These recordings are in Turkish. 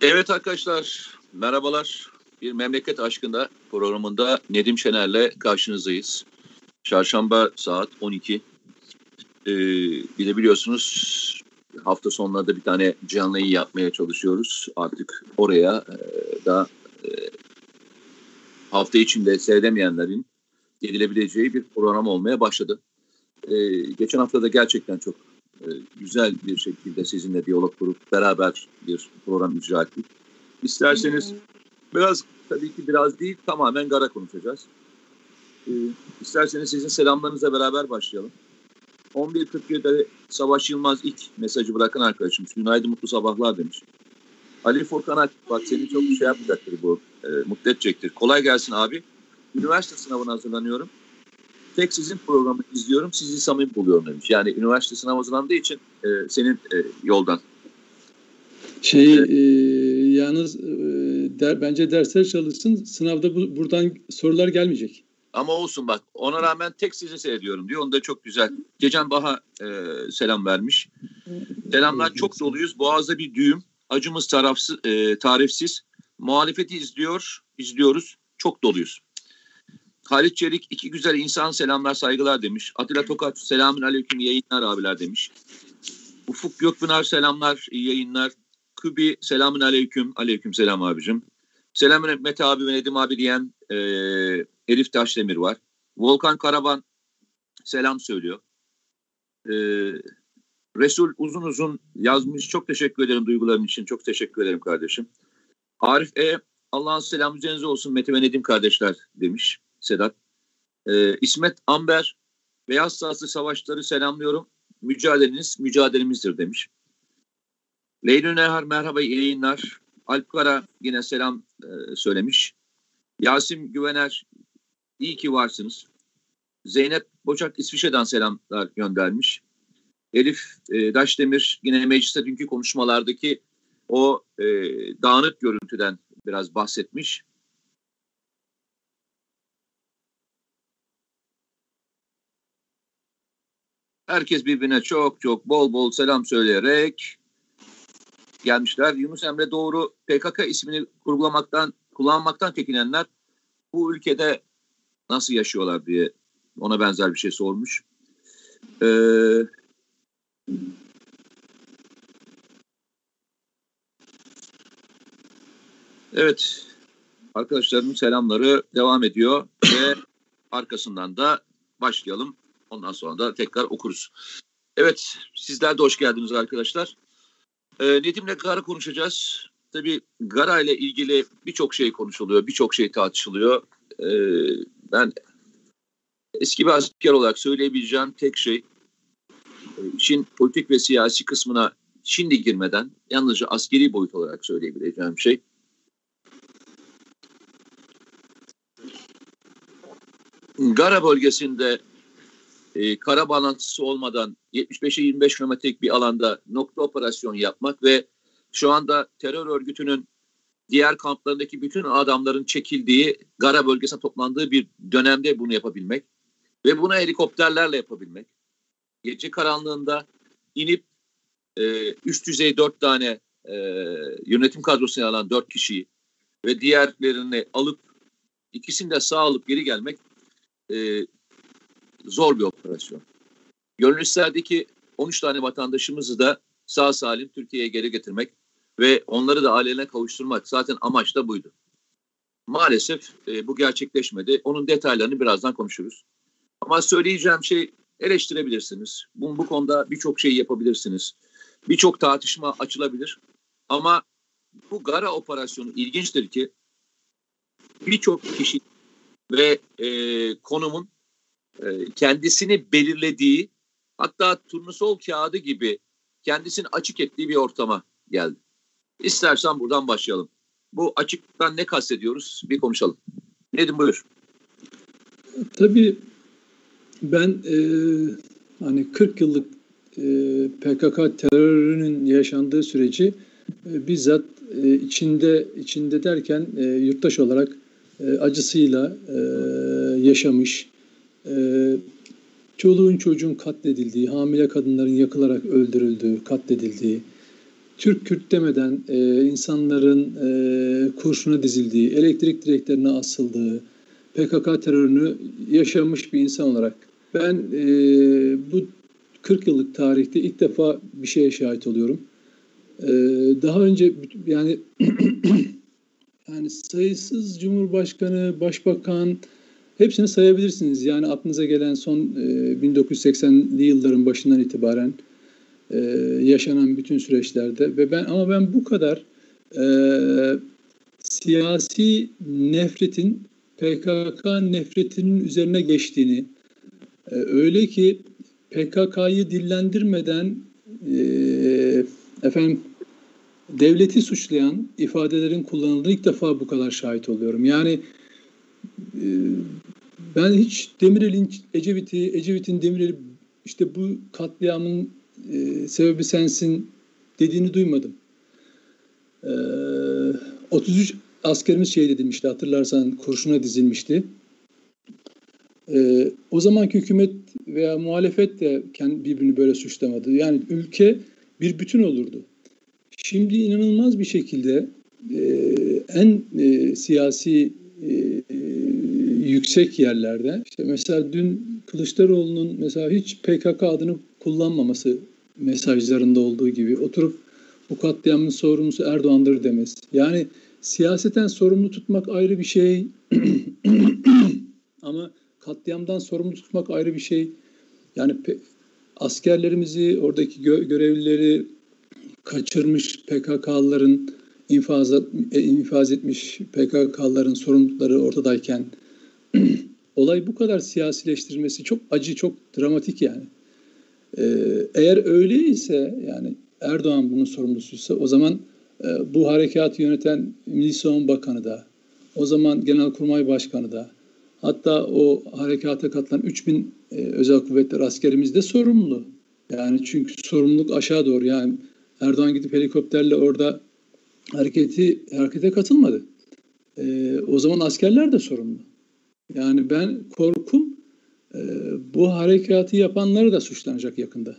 Evet arkadaşlar, merhabalar. Bir Memleket Aşkında programında Nedim Şener'le karşınızdayız. Çarşamba saat 12. Ee, bir de biliyorsunuz hafta sonlarda bir tane canlı yayın yapmaya çalışıyoruz. Artık oraya e, da e, hafta içinde seyredemeyenlerin gidilebileceği bir program olmaya başladı. Ee, geçen hafta da gerçekten çok güzel bir şekilde sizinle diyalog kurup beraber bir program icra ettik. İsterseniz biraz tabii ki biraz değil tamamen gara konuşacağız. Ee, isterseniz sizin selamlarınızla beraber başlayalım. 11.47'de Savaş Yılmaz ilk mesajı bırakan arkadaşımız. Günaydın mutlu sabahlar demiş. Ali Furkan Ak, bak seni çok şey yapacaktır bu. E, mutlu edecektir. Kolay gelsin abi. Üniversite sınavına hazırlanıyorum tek sizin programı izliyorum, sizi samimi buluyorum demiş. Yani üniversite sınavı hazırlandığı için e, senin e, yoldan. Şey e, yalnız e, der, bence dersler çalışsın, sınavda bu, buradan sorular gelmeyecek. Ama olsun bak ona rağmen tek sizi seyrediyorum diyor. Onu da çok güzel. Gecen Baha e, selam vermiş. Selamlar çok doluyuz. Boğaz'da bir düğüm. Acımız tarafsız, e, tarifsiz. Muhalefeti izliyor, izliyoruz. Çok doluyuz. Halit Çelik iki güzel insan selamlar saygılar demiş. Atilla Tokat selamün aleyküm yayınlar abiler demiş. Ufuk Gökpınar selamlar iyi yayınlar. Kübi selamün aleyküm aleyküm selam abicim. Selamün Mete abi ve Nedim abi diyen e, Elif Taşdemir var. Volkan Karaban selam söylüyor. E, Resul uzun uzun yazmış. Çok teşekkür ederim duyguların için. Çok teşekkür ederim kardeşim. Arif E. Allah'ın selamı üzerinize olsun Mete ve Nedim kardeşler demiş. Sedat. Ee, İsmet Amber, Beyaz Sahası Savaşları selamlıyorum. Mücadeleniz mücadelemizdir demiş. Leyli Nehar merhaba iyi yayınlar. Alp Kara yine selam e, söylemiş. Yasim Güvener iyi ki varsınız. Zeynep Boçak İsviçre'den selamlar göndermiş. Elif e, Daşdemir yine mecliste dünkü konuşmalardaki o e, dağınık görüntüden biraz bahsetmiş. Herkes birbirine çok çok bol bol selam söyleyerek gelmişler. Yunus Emre Doğru PKK ismini kurgulamaktan, kullanmaktan çekinenler bu ülkede nasıl yaşıyorlar diye ona benzer bir şey sormuş. Ee, evet, arkadaşlarımın selamları devam ediyor ve arkasından da başlayalım. Ondan sonra da tekrar okuruz. Evet, sizler de hoş geldiniz arkadaşlar. Ee, Nedim'le Gara konuşacağız. Tabii Gara ile ilgili birçok şey konuşuluyor, birçok şey tartışılıyor. Ee, ben eski bir asker olarak söyleyebileceğim tek şey e, işin politik ve siyasi kısmına şimdi girmeden yalnızca askeri boyut olarak söyleyebileceğim şey Gara bölgesinde e, kara bağlantısı olmadan 75'e 25 kilometrelik bir alanda nokta operasyon yapmak ve şu anda terör örgütünün diğer kamplarındaki bütün adamların çekildiği Gara bölgesine toplandığı bir dönemde bunu yapabilmek ve bunu helikopterlerle yapabilmek. Gece karanlığında inip e, üst düzey dört tane e, yönetim kadrosuna alan dört kişiyi ve diğerlerini alıp ikisini de sağ alıp geri gelmek e, zor bir operasyon. Gönül isterdi ki 13 tane vatandaşımızı da sağ salim Türkiye'ye geri getirmek ve onları da ailelerine kavuşturmak. Zaten amaç da buydu. Maalesef e, bu gerçekleşmedi. Onun detaylarını birazdan konuşuruz. Ama söyleyeceğim şey eleştirebilirsiniz. Bu, bu konuda birçok şey yapabilirsiniz. Birçok tartışma açılabilir. Ama bu Gara operasyonu ilginçtir ki birçok kişi ve e, konumun kendisini belirlediği hatta turnusol kağıdı gibi kendisini açık ettiği bir ortama geldi. İstersen buradan başlayalım. Bu açıktan ne kastediyoruz bir konuşalım. Nedim buyur. Tabii ben e, hani 40 yıllık e, PKK terörünün yaşandığı süreci e, bizzat e, içinde içinde derken e, yurttaş olarak e, acısıyla e, yaşamış, e, çoluğun çocuğun katledildiği, hamile kadınların yakılarak öldürüldüğü, katledildiği, Türk Kürt demeden e, insanların e, kurşuna dizildiği, elektrik direklerine asıldığı, PKK terörünü yaşamış bir insan olarak ben e, bu 40 yıllık tarihte ilk defa bir şeye şahit oluyorum. E, daha önce yani yani sayısız Cumhurbaşkanı, Başbakan hepsini sayabilirsiniz. Yani aklınıza gelen son e, 1980'li yılların başından itibaren e, yaşanan bütün süreçlerde ve ben ama ben bu kadar e, siyasi nefretin PKK nefretinin üzerine geçtiğini e, öyle ki PKK'yı dillendirmeden e, efendim devleti suçlayan ifadelerin kullanıldığını ilk defa bu kadar şahit oluyorum. Yani e, ben hiç Demirel'in Ecevit'i, Ecevit'in Demirel'i işte bu katliamın e, sebebi sensin dediğini duymadım. E, 33 askerimiz şehit edilmişti hatırlarsan kurşuna dizilmişti. E, o zamanki hükümet veya muhalefet de kendi birbirini böyle suçlamadı. Yani ülke bir bütün olurdu. Şimdi inanılmaz bir şekilde e, en e, siyasi e, yüksek yerlerde işte mesela dün Kılıçdaroğlu'nun mesela hiç PKK adını kullanmaması mesajlarında olduğu gibi oturup bu katliamın sorumlusu Erdoğan'dır demesi. Yani siyaseten sorumlu tutmak ayrı bir şey ama katliamdan sorumlu tutmak ayrı bir şey. Yani askerlerimizi, oradaki gö- görevlileri kaçırmış PKK'lıların infaz, e, infaz etmiş PKK'ların sorumlulukları ortadayken olay bu kadar siyasileştirilmesi çok acı, çok dramatik yani. Ee, eğer öyleyse yani Erdoğan bunun sorumlusuysa o zaman e, bu harekatı yöneten Milli Savunma Bakanı da, o zaman Genelkurmay Başkanı da, hatta o harekata katılan 3000 e, özel kuvvetler askerimiz de sorumlu. Yani çünkü sorumluluk aşağı doğru yani Erdoğan gidip helikopterle orada hareketi harekete katılmadı. E, o zaman askerler de sorumlu. Yani ben korkum e, bu harekatı yapanları da suçlanacak yakında.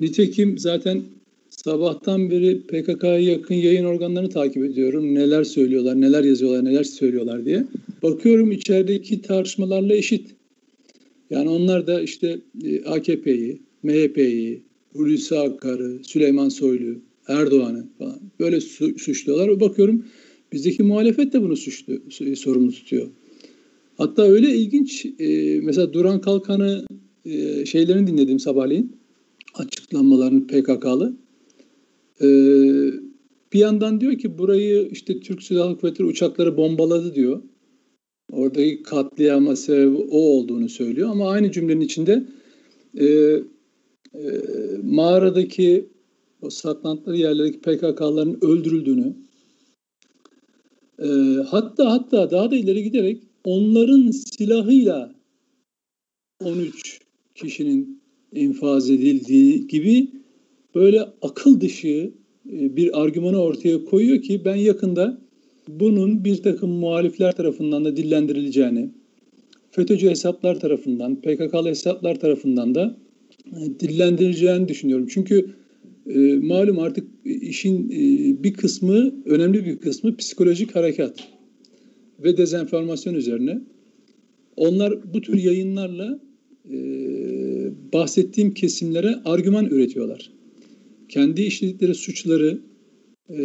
Nitekim zaten sabahtan beri PKK'ya yakın yayın organlarını takip ediyorum. Neler söylüyorlar, neler yazıyorlar, neler söylüyorlar diye. Bakıyorum içerideki tartışmalarla eşit. Yani onlar da işte e, AKP'yi, MHP'yi, Hulusi Akar'ı, Süleyman Soylu, Erdoğan'ı falan böyle su- suçluyorlar. Bakıyorum bizdeki muhalefet de bunu suçlu, sorumlu tutuyor. Hatta öyle ilginç e, mesela Duran Kalkan'ı e, şeylerini dinledim sabahleyin açıklamalarını PKK'lı. E, bir yandan diyor ki burayı işte Türk Silahlı Kuvvetleri uçakları bombaladı diyor. Oradaki katliama sebebi o olduğunu söylüyor ama aynı cümlenin içinde e, e, mağaradaki o saklantıları yerlerdeki PKK'ların öldürüldüğünü e, hatta hatta daha da ileri giderek onların silahıyla 13 kişinin infaz edildiği gibi böyle akıl dışı e, bir argümanı ortaya koyuyor ki ben yakında bunun bir takım muhalifler tarafından da dillendirileceğini, FETÖ'cü hesaplar tarafından, PKK'lı hesaplar tarafından da e, dillendirileceğini düşünüyorum. Çünkü e, malum artık işin e, bir kısmı, önemli bir kısmı psikolojik harekat ve dezenformasyon üzerine. Onlar bu tür yayınlarla e, bahsettiğim kesimlere argüman üretiyorlar. Kendi işledikleri suçları e,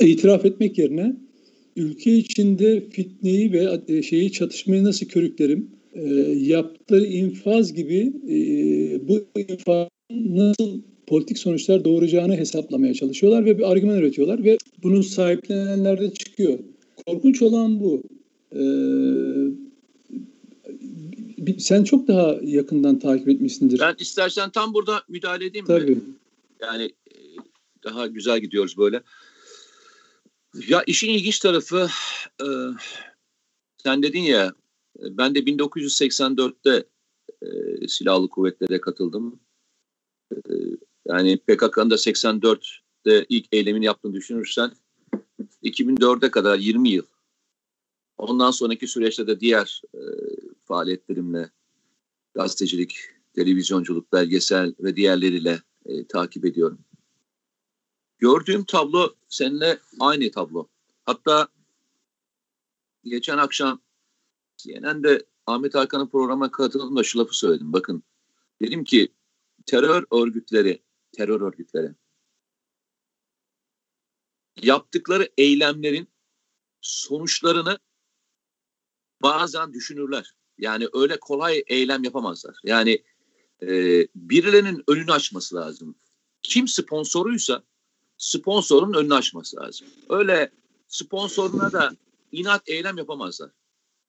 itiraf etmek yerine ülke içinde fitneyi ve e, şeyi çatışmayı nasıl körüklerim, e, yaptığı infaz gibi e, bu infaz nasıl politik sonuçlar doğuracağını hesaplamaya çalışıyorlar ve bir argüman üretiyorlar ve bunun sahiplenenler de çıkıyor. Korkunç olan bu. Ee, sen çok daha yakından takip etmişsindir. Ben istersen tam burada müdahale edeyim Tabii. mi? Yani e, daha güzel gidiyoruz böyle. Ya işin ilginç tarafı e, sen dedin ya ben de 1984'te e, silahlı kuvvetlere katıldım. E, yani PKK'nın da 84'te ilk eylemini yaptığını düşünürsen 2004'e kadar 20 yıl. Ondan sonraki süreçte de diğer e, faaliyetlerimle gazetecilik, televizyonculuk, belgesel ve diğerleriyle e, takip ediyorum. Gördüğüm tablo seninle aynı tablo. Hatta geçen akşam CNN'de Ahmet Hakan'ın programa katıldım da şu lafı söyledim. Bakın dedim ki terör örgütleri, terör örgütleri yaptıkları eylemlerin sonuçlarını bazen düşünürler. Yani öyle kolay eylem yapamazlar. Yani e, birilerinin önünü açması lazım. Kim sponsoruysa sponsorun önünü açması lazım. Öyle sponsoruna da inat eylem yapamazlar.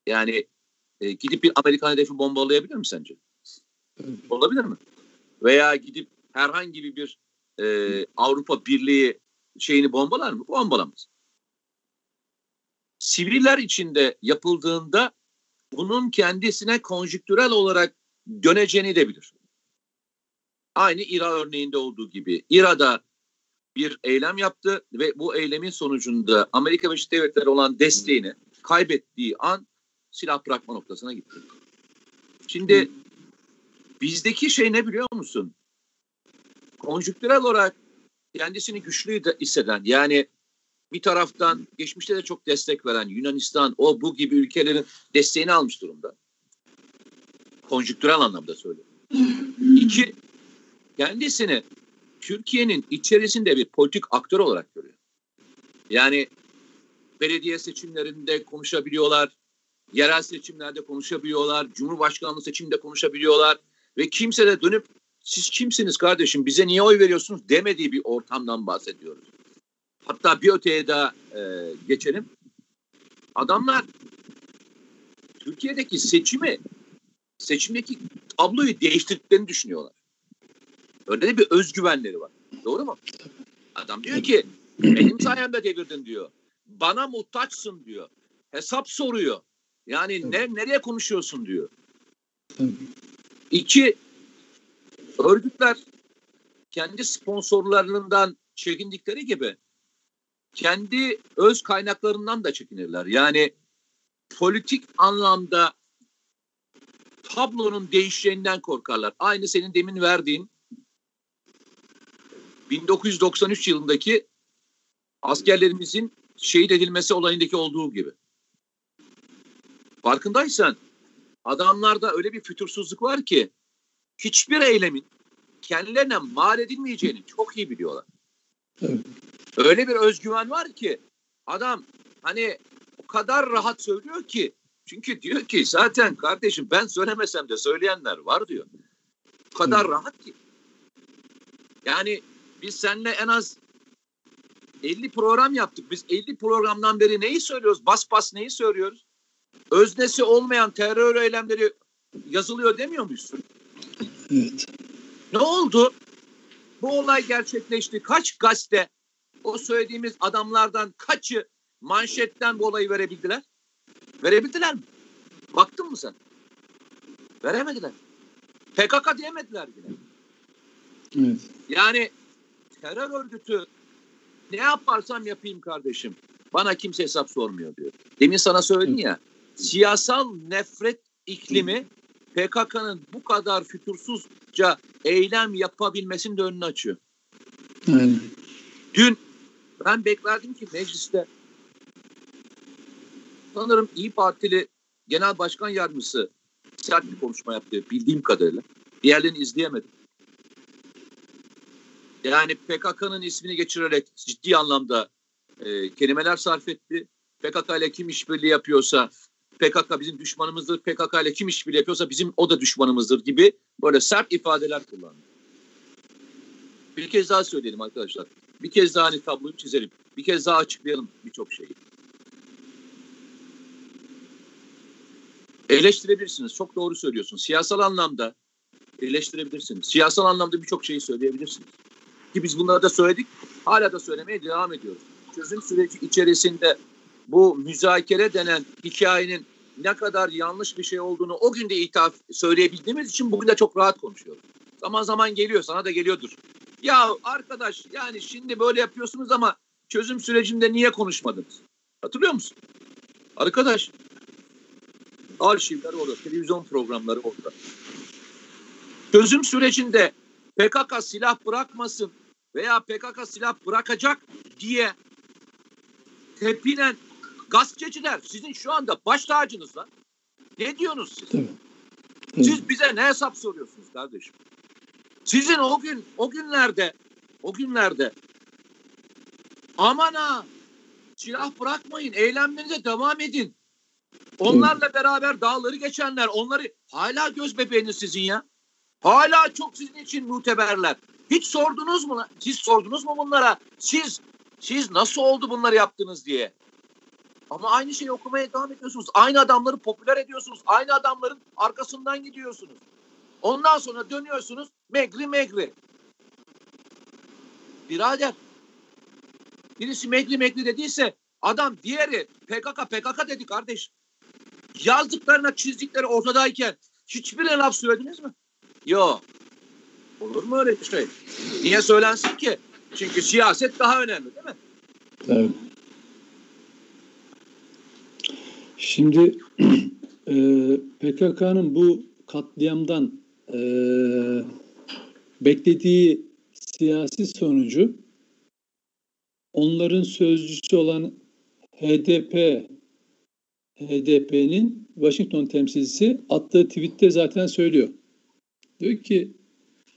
Yani e, gidip bir Amerikan hedefi bombalayabilir mi sence? Olabilir mi? Veya gidip herhangi bir e, Avrupa Birliği şeyini bombalar mı? Bombalamaz. Siviller içinde yapıldığında bunun kendisine konjüktürel olarak döneceğini de bilir. Aynı İRA örneğinde olduğu gibi. İRA'da bir eylem yaptı ve bu eylemin sonucunda Amerika Birleşik Devletleri olan desteğini kaybettiği an silah bırakma noktasına gitti. Şimdi bizdeki şey ne biliyor musun? Konjüktürel olarak kendisini güçlü hisseden yani bir taraftan geçmişte de çok destek veren Yunanistan o bu gibi ülkelerin desteğini almış durumda. Konjüktürel anlamda söylüyorum. İki, kendisini Türkiye'nin içerisinde bir politik aktör olarak görüyor. Yani belediye seçimlerinde konuşabiliyorlar, yerel seçimlerde konuşabiliyorlar, cumhurbaşkanlığı seçiminde konuşabiliyorlar ve kimse de dönüp siz kimsiniz kardeşim bize niye oy veriyorsunuz demediği bir ortamdan bahsediyoruz. Hatta bir öteye daha e, geçelim. Adamlar Türkiye'deki seçimi, seçimdeki tabloyu değiştirdiklerini düşünüyorlar. Öyle de bir özgüvenleri var. Doğru mu? Adam diyor ki benim sayemde devirdin diyor. Bana muhtaçsın diyor. Hesap soruyor. Yani ne nereye konuşuyorsun diyor. İki, örgütler kendi sponsorlarından çekindikleri gibi kendi öz kaynaklarından da çekinirler. Yani politik anlamda tablonun değişeceğinden korkarlar. Aynı senin demin verdiğin 1993 yılındaki askerlerimizin şehit edilmesi olayındaki olduğu gibi. Farkındaysan adamlarda öyle bir fütursuzluk var ki hiçbir eylemin kendilerine mal edilmeyeceğini çok iyi biliyorlar. Evet. Öyle bir özgüven var ki adam hani o kadar rahat söylüyor ki çünkü diyor ki zaten kardeşim ben söylemesem de söyleyenler var diyor. O kadar evet. rahat ki. Yani biz seninle en az 50 program yaptık. Biz 50 programdan beri neyi söylüyoruz? Bas bas neyi söylüyoruz? Öznesi olmayan terör eylemleri yazılıyor demiyor muyuz? Evet. Ne oldu? Bu olay gerçekleşti. Kaç gazete o söylediğimiz adamlardan kaçı manşetten bu olayı verebildiler? Verebildiler mi? Baktın mı sen? Veremediler. PKK diyemediler bile. Evet. Yani terör örgütü ne yaparsam yapayım kardeşim. Bana kimse hesap sormuyor diyor. Demin sana söyledim ya siyasal nefret iklimi PKK'nın bu kadar fütursuzca eylem yapabilmesinin de önünü açıyor. Aynen. Dün ben beklerdim ki mecliste sanırım İyi Partili Genel Başkan Yardımcısı sert bir konuşma yaptı bildiğim kadarıyla. Diğerlerini izleyemedim. Yani PKK'nın ismini geçirerek ciddi anlamda e, kelimeler sarf etti. PKK ile kim işbirliği yapıyorsa PKK bizim düşmanımızdır. PKK ile kim işbirliği yapıyorsa bizim o da düşmanımızdır gibi böyle sert ifadeler kullandı. Bir kez daha söyleyelim arkadaşlar. Bir kez daha hani tabloyu çizelim. Bir kez daha açıklayalım birçok şeyi. Eleştirebilirsiniz. Çok doğru söylüyorsun. Siyasal anlamda eleştirebilirsiniz. Siyasal anlamda birçok şeyi söyleyebilirsiniz. Ki biz bunları da söyledik. Hala da söylemeye devam ediyoruz. Çözüm süreci içerisinde bu müzakere denen hikayenin ne kadar yanlış bir şey olduğunu o gün de ithaf söyleyebildiğimiz için bugün de çok rahat konuşuyoruz. Zaman zaman geliyor sana da geliyordur. Ya arkadaş yani şimdi böyle yapıyorsunuz ama çözüm sürecinde niye konuşmadınız? Hatırlıyor musun? Arkadaş arşivler orada, televizyon programları orada. Çözüm sürecinde PKK silah bırakmasın veya PKK silah bırakacak diye tepinen gazeteciler sizin şu anda baş tacınız lan. Ne diyorsunuz siz? Tabii. Siz bize ne hesap soruyorsunuz kardeşim? Sizin o gün o günlerde o günlerde aman ha silah bırakmayın eylemlerinize devam edin. Onlarla beraber dağları geçenler onları hala göz bebeğiniz sizin ya. Hala çok sizin için muteberler. Hiç sordunuz mu? Siz sordunuz mu bunlara? Siz siz nasıl oldu bunları yaptınız diye. Ama aynı şeyi okumaya devam ediyorsunuz. Aynı adamları popüler ediyorsunuz. Aynı adamların arkasından gidiyorsunuz. Ondan sonra dönüyorsunuz megri megri. Birader birisi megri megri dediyse adam diğeri PKK PKK dedi kardeş. Yazdıklarına çizdikleri ortadayken hiçbirine laf söylediniz mi? Yok. Olur mu öyle şey? Niye söylensin ki? Çünkü siyaset daha önemli değil mi? Tabii. Şimdi e, PKK'nın bu katliamdan e, beklediği siyasi sonucu onların sözcüsü olan HDP HDP'nin Washington temsilcisi attığı tweette zaten söylüyor. Diyor ki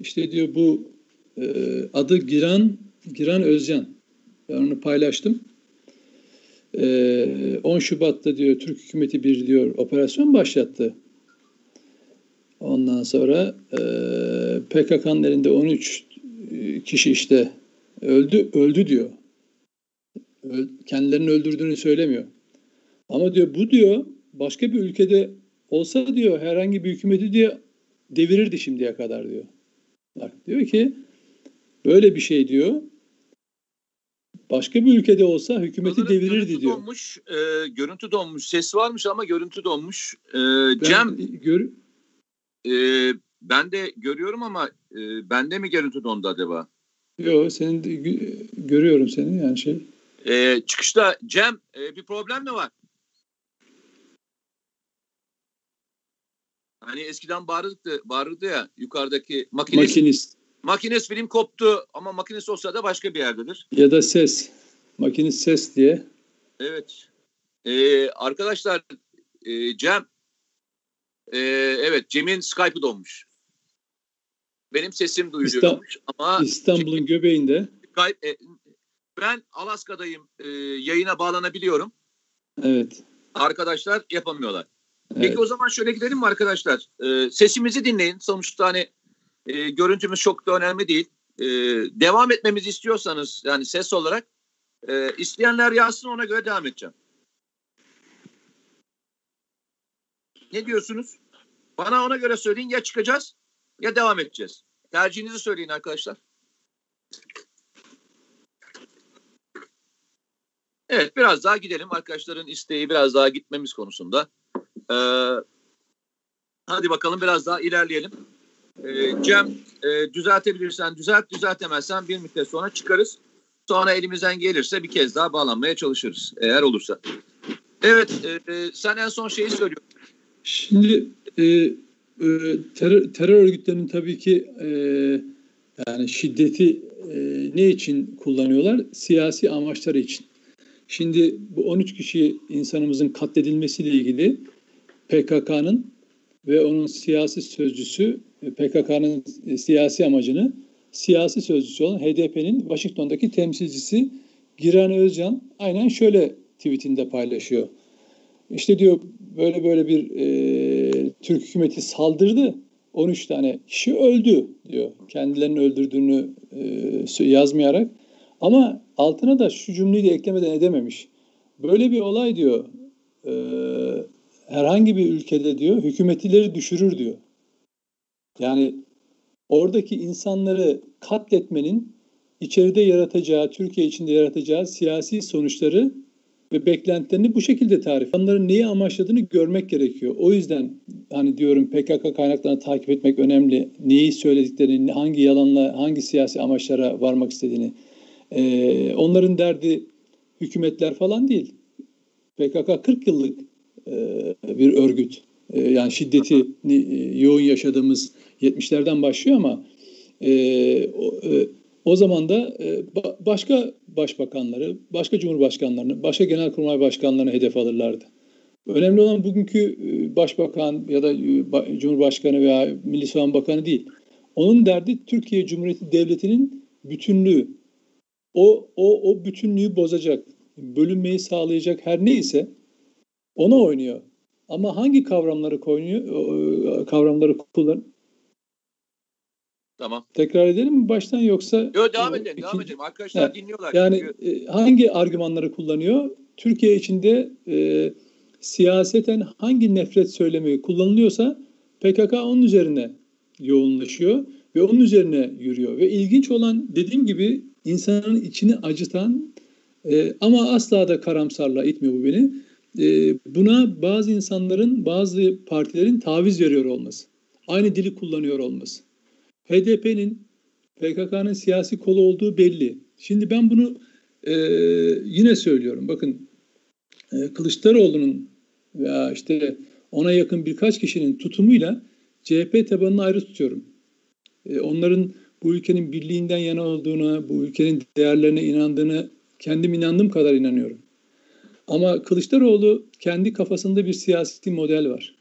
işte diyor bu e, adı Giran Giran Özcan. Ben onu paylaştım. E, 10 Şubat'ta diyor Türk hükümeti bir diyor operasyon başlattı. Ondan sonra e, PKK'nın elinde 13 kişi işte öldü öldü diyor. Kendilerini öldürdüğünü söylemiyor. Ama diyor bu diyor başka bir ülkede olsa diyor herhangi bir hükümeti diye devirirdi şimdiye kadar diyor. Bak diyor ki böyle bir şey diyor başka bir ülkede olsa hükümeti Sanırım devirirdi görüntü diyor. Donmuş, e, görüntü donmuş. Ses varmış ama görüntü donmuş. E, Ben Cem gör, e, ben de görüyorum ama e, bende mi görüntü dondu acaba? yo, senin de gö- görüyorum seni yani şey. E, çıkışta Cem e, bir problem mi var? Hani eskiden bağırırdı, bağırırdı ya yukarıdaki makinist. Makinist makinist film koptu ama makinist olsa da başka bir yerdedir. ya da ses. Makinist ses diye. Evet. Ee, arkadaşlar e, Cem e, evet Cem'in Skype'ı donmuş. Benim sesim duyuluyormuş ama İstanbul'un göbeğinde. Skype, e, ben Alaska'dayım e, yayına bağlanabiliyorum. Evet. Arkadaşlar yapamıyorlar. evet. Peki o zaman şöyle gidelim mi arkadaşlar? Ee, sesimizi dinleyin. Sonuçta hani e, görüntümüz çok da önemli değil. E, devam etmemizi istiyorsanız yani ses olarak e, isteyenler yazsın ona göre devam edeceğim. Ne diyorsunuz? Bana ona göre söyleyin ya çıkacağız ya devam edeceğiz. Tercihinizi söyleyin arkadaşlar. Evet biraz daha gidelim. Arkadaşların isteği biraz daha gitmemiz konusunda. Ee, hadi bakalım biraz daha ilerleyelim. Ee, Cem e, düzeltebilirsen düzelt, düzeltemezsen bir müddet sonra çıkarız. Sonra elimizden gelirse bir kez daha bağlanmaya çalışırız eğer olursa. Evet e, e, sen en son şeyi söylüyorsun. Şimdi e, e, terör, terör örgütlerinin tabii ki e, yani şiddeti e, ne için kullanıyorlar? Siyasi amaçları için. Şimdi bu 13 kişi insanımızın katledilmesiyle ilgili PKK'nın ve onun siyasi sözcüsü PKK'nın siyasi amacını siyasi sözcüsü olan HDP'nin Washington'daki temsilcisi Giran Özcan aynen şöyle tweetinde paylaşıyor. İşte diyor böyle böyle bir e, Türk hükümeti saldırdı. 13 tane kişi öldü diyor. Kendilerini öldürdüğünü e, yazmayarak. Ama altına da şu cümleyi de eklemeden edememiş. Böyle bir olay diyor e, herhangi bir ülkede diyor hükümetileri düşürür diyor. Yani oradaki insanları katletmenin içeride yaratacağı, Türkiye içinde yaratacağı siyasi sonuçları ve beklentilerini bu şekilde tarif. Onların neyi amaçladığını görmek gerekiyor. O yüzden hani diyorum PKK kaynaklarını takip etmek önemli. Neyi söylediklerini, hangi yalanla, hangi siyasi amaçlara varmak istediğini. Ee, onların derdi hükümetler falan değil. PKK 40 yıllık e, bir örgüt. E, yani şiddeti e, yoğun yaşadığımız 70'lerden başlıyor ama E, o, e, o zaman da e, ba, başka başbakanları, başka cumhurbaşkanlarını, başka genelkurmay başkanlarını hedef alırlardı. Önemli olan bugünkü e, başbakan ya da e, cumhurbaşkanı veya Milli Savunma Bakanı değil. Onun derdi Türkiye Cumhuriyeti Devleti'nin bütünlüğü. O, o, o bütünlüğü bozacak, bölünmeyi sağlayacak her neyse ona oynuyor. Ama hangi kavramları koyuyor, kavramları kullan? Tamam. Tekrar edelim mi baştan yoksa? Yok devam edelim, ikinci... devam edelim. Arkadaşlar yani, dinliyorlar. Yani çünkü. E, hangi argümanları kullanıyor? Türkiye içinde e, siyaseten hangi nefret söylemi kullanılıyorsa PKK onun üzerine yoğunlaşıyor ve onun üzerine yürüyor. Ve ilginç olan dediğim gibi insanın içini acıtan e, ama asla da karamsarla itmiyor bu beni. E, buna bazı insanların, bazı partilerin taviz veriyor olması. Aynı dili kullanıyor olması. HDP'nin PKK'nın siyasi kolu olduğu belli. Şimdi ben bunu e, yine söylüyorum. Bakın e, Kılıçdaroğlu'nun veya işte ona yakın birkaç kişinin tutumuyla CHP tabanını ayrı tutuyorum. E, onların bu ülkenin birliğinden yana olduğuna, bu ülkenin değerlerine inandığını kendim inandığım kadar inanıyorum. Ama Kılıçdaroğlu kendi kafasında bir siyasi model var.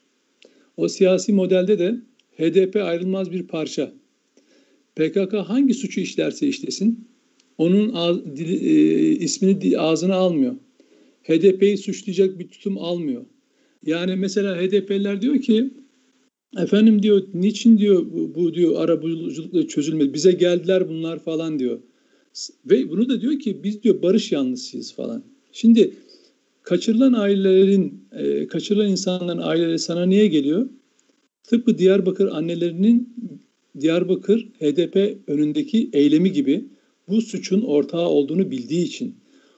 O siyasi modelde de HDP ayrılmaz bir parça. PKK hangi suçu işlerse işlesin onun ağ, dili, e, ismini ağzına almıyor. HDP'yi suçlayacak bir tutum almıyor. Yani mesela HDP'liler diyor ki efendim diyor niçin diyor bu, bu diyor ara buluculukla çözülmedi. Bize geldiler bunlar falan diyor. Ve bunu da diyor ki biz diyor barış yanlısıyız falan. Şimdi kaçırılan ailelerin, e, kaçırılan insanların aileleri sana niye geliyor? Tıpkı Diyarbakır annelerinin Diyarbakır HDP önündeki eylemi gibi bu suçun ortağı olduğunu bildiği için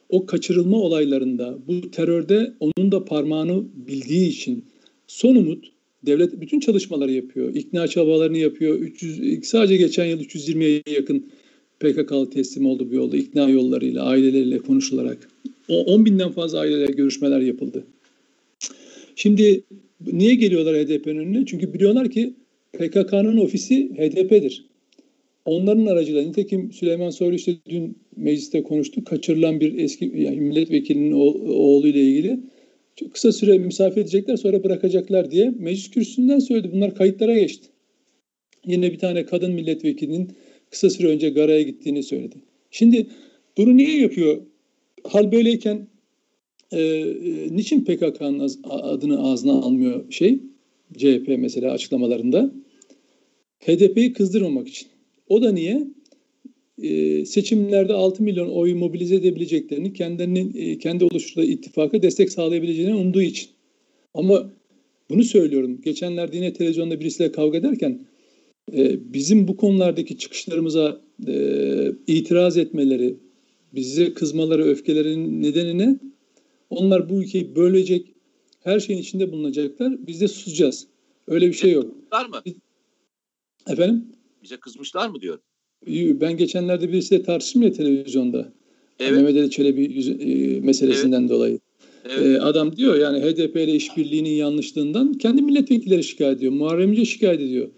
o kaçırılma olaylarında bu terörde onun da parmağını bildiği için son umut devlet bütün çalışmaları yapıyor. İkna çabalarını yapıyor. 300 sadece geçen yıl 320'ye yakın PKK'lı teslim oldu bu yolda. ikna yollarıyla, aileleriyle konuşularak. O 10 binden fazla aileyle görüşmeler yapıldı. Şimdi niye geliyorlar HDP'nin önüne? Çünkü biliyorlar ki PKK'nın ofisi HDP'dir. Onların aracılığıyla nitekim Süleyman Soylu işte dün mecliste konuştu. Kaçırılan bir eski yani milletvekilinin oğlu ile ilgili çok kısa süre misafir edecekler sonra bırakacaklar diye meclis kürsüsünden söyledi. Bunlar kayıtlara geçti. Yine bir tane kadın milletvekilinin kısa süre önce Gara'ya gittiğini söyledi. Şimdi bunu niye yapıyor? Hal böyleyken e, e, niçin PKK'nın adını ağzına almıyor şey? CHP mesela açıklamalarında. HDP'yi kızdırmamak için. O da niye? Ee, seçimlerde 6 milyon oyu mobilize edebileceklerini, kendilerinin e, kendi oluşturduğu ittifaka destek sağlayabileceğini umduğu için. Ama bunu söylüyorum. Geçenlerde yine televizyonda birisiyle kavga ederken e, bizim bu konulardaki çıkışlarımıza e, itiraz etmeleri, bize kızmaları, öfkelerinin nedenine onlar bu ülkeyi bölecek, her şeyin içinde bulunacaklar. Biz de susacağız. Öyle bir şey yok. Var mı? Efendim? Bize kızmışlar mı diyor. Ben geçenlerde birisiyle tartıştım ya televizyonda. Evet. Mehmet Ali Çelebi e, meselesinden evet. dolayı. Evet. E, adam diyor yani HDP ile işbirliğinin yanlışlığından kendi milletvekilleri şikayet ediyor. Muharrem İnce şikayet ediyor.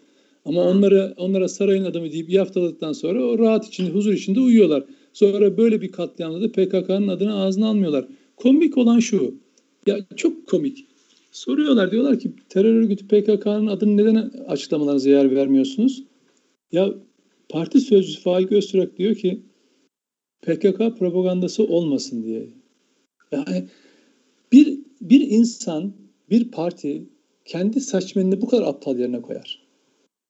Ama onlara onlara sarayın adamı deyip yaftaladıktan sonra o rahat içinde, huzur içinde uyuyorlar. Sonra böyle bir katliamda da PKK'nın adını ağzına almıyorlar. Komik olan şu. Ya çok komik. Soruyorlar diyorlar ki terör örgütü PKK'nın adını neden açıklamalarınıza yer vermiyorsunuz? Ya parti sözcüsü Faik Öztürk diyor ki PKK propagandası olmasın diye. Yani bir, bir insan, bir parti kendi saçmenini bu kadar aptal yerine koyar.